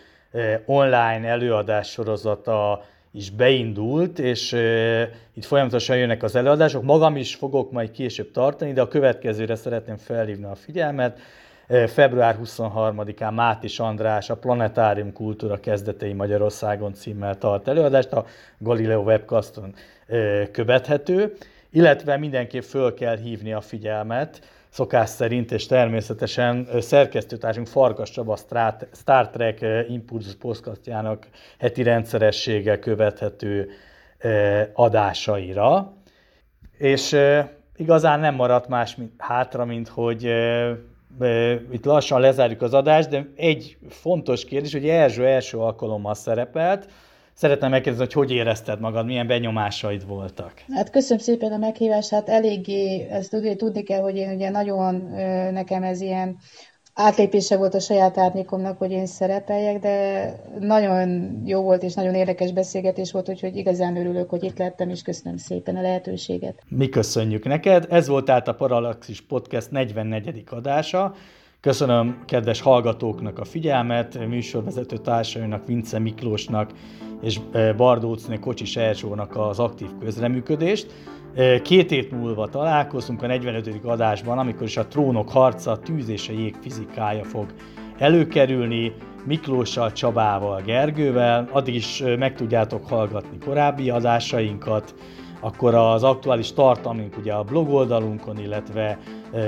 online előadás sorozata is beindult, és itt folyamatosan jönnek az előadások. Magam is fogok majd később tartani, de a következőre szeretném felhívni a figyelmet. Február 23-án Mátis András a Planetárium Kultúra kezdetei Magyarországon címmel tart előadást, a Galileo webcaston követhető, illetve mindenképp föl kell hívni a figyelmet, szokás szerint, és természetesen szerkesztőtársunk Farkas Csaba Star Trek Impulzus podcastjának heti rendszerességgel követhető adásaira. És igazán nem maradt más mint, hátra, mint hogy itt lassan lezárjuk az adást, de egy fontos kérdés, hogy Erzső első alkalommal szerepelt, Szeretném megkérdezni, hogy hogy érezted magad, milyen benyomásaid voltak? Hát köszönöm szépen a meghívást, hát eléggé, ezt tudni, kell, hogy én ugye nagyon, nekem ez ilyen átlépése volt a saját árnyékomnak, hogy én szerepeljek, de nagyon jó volt és nagyon érdekes beszélgetés volt, úgyhogy igazán örülök, hogy itt lettem, és köszönöm szépen a lehetőséget. Mi köszönjük neked. Ez volt tehát a Parallaxis Podcast 44. adása. Köszönöm kedves hallgatóknak a figyelmet, műsorvezető társainak, Vince Miklósnak és e, Bardócné Kocsis Erzsónak az aktív közreműködést. E, két hét múlva találkozunk a 45. adásban, amikor is a trónok harca, tűz és a jég fizikája fog előkerülni, Miklóssal, Csabával, Gergővel. Addig is e, meg tudjátok hallgatni korábbi adásainkat, akkor az aktuális tartalmunk ugye a blog oldalunkon, illetve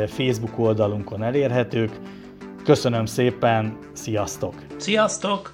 Facebook oldalunkon elérhetők. Köszönöm szépen, sziasztok! Sziasztok!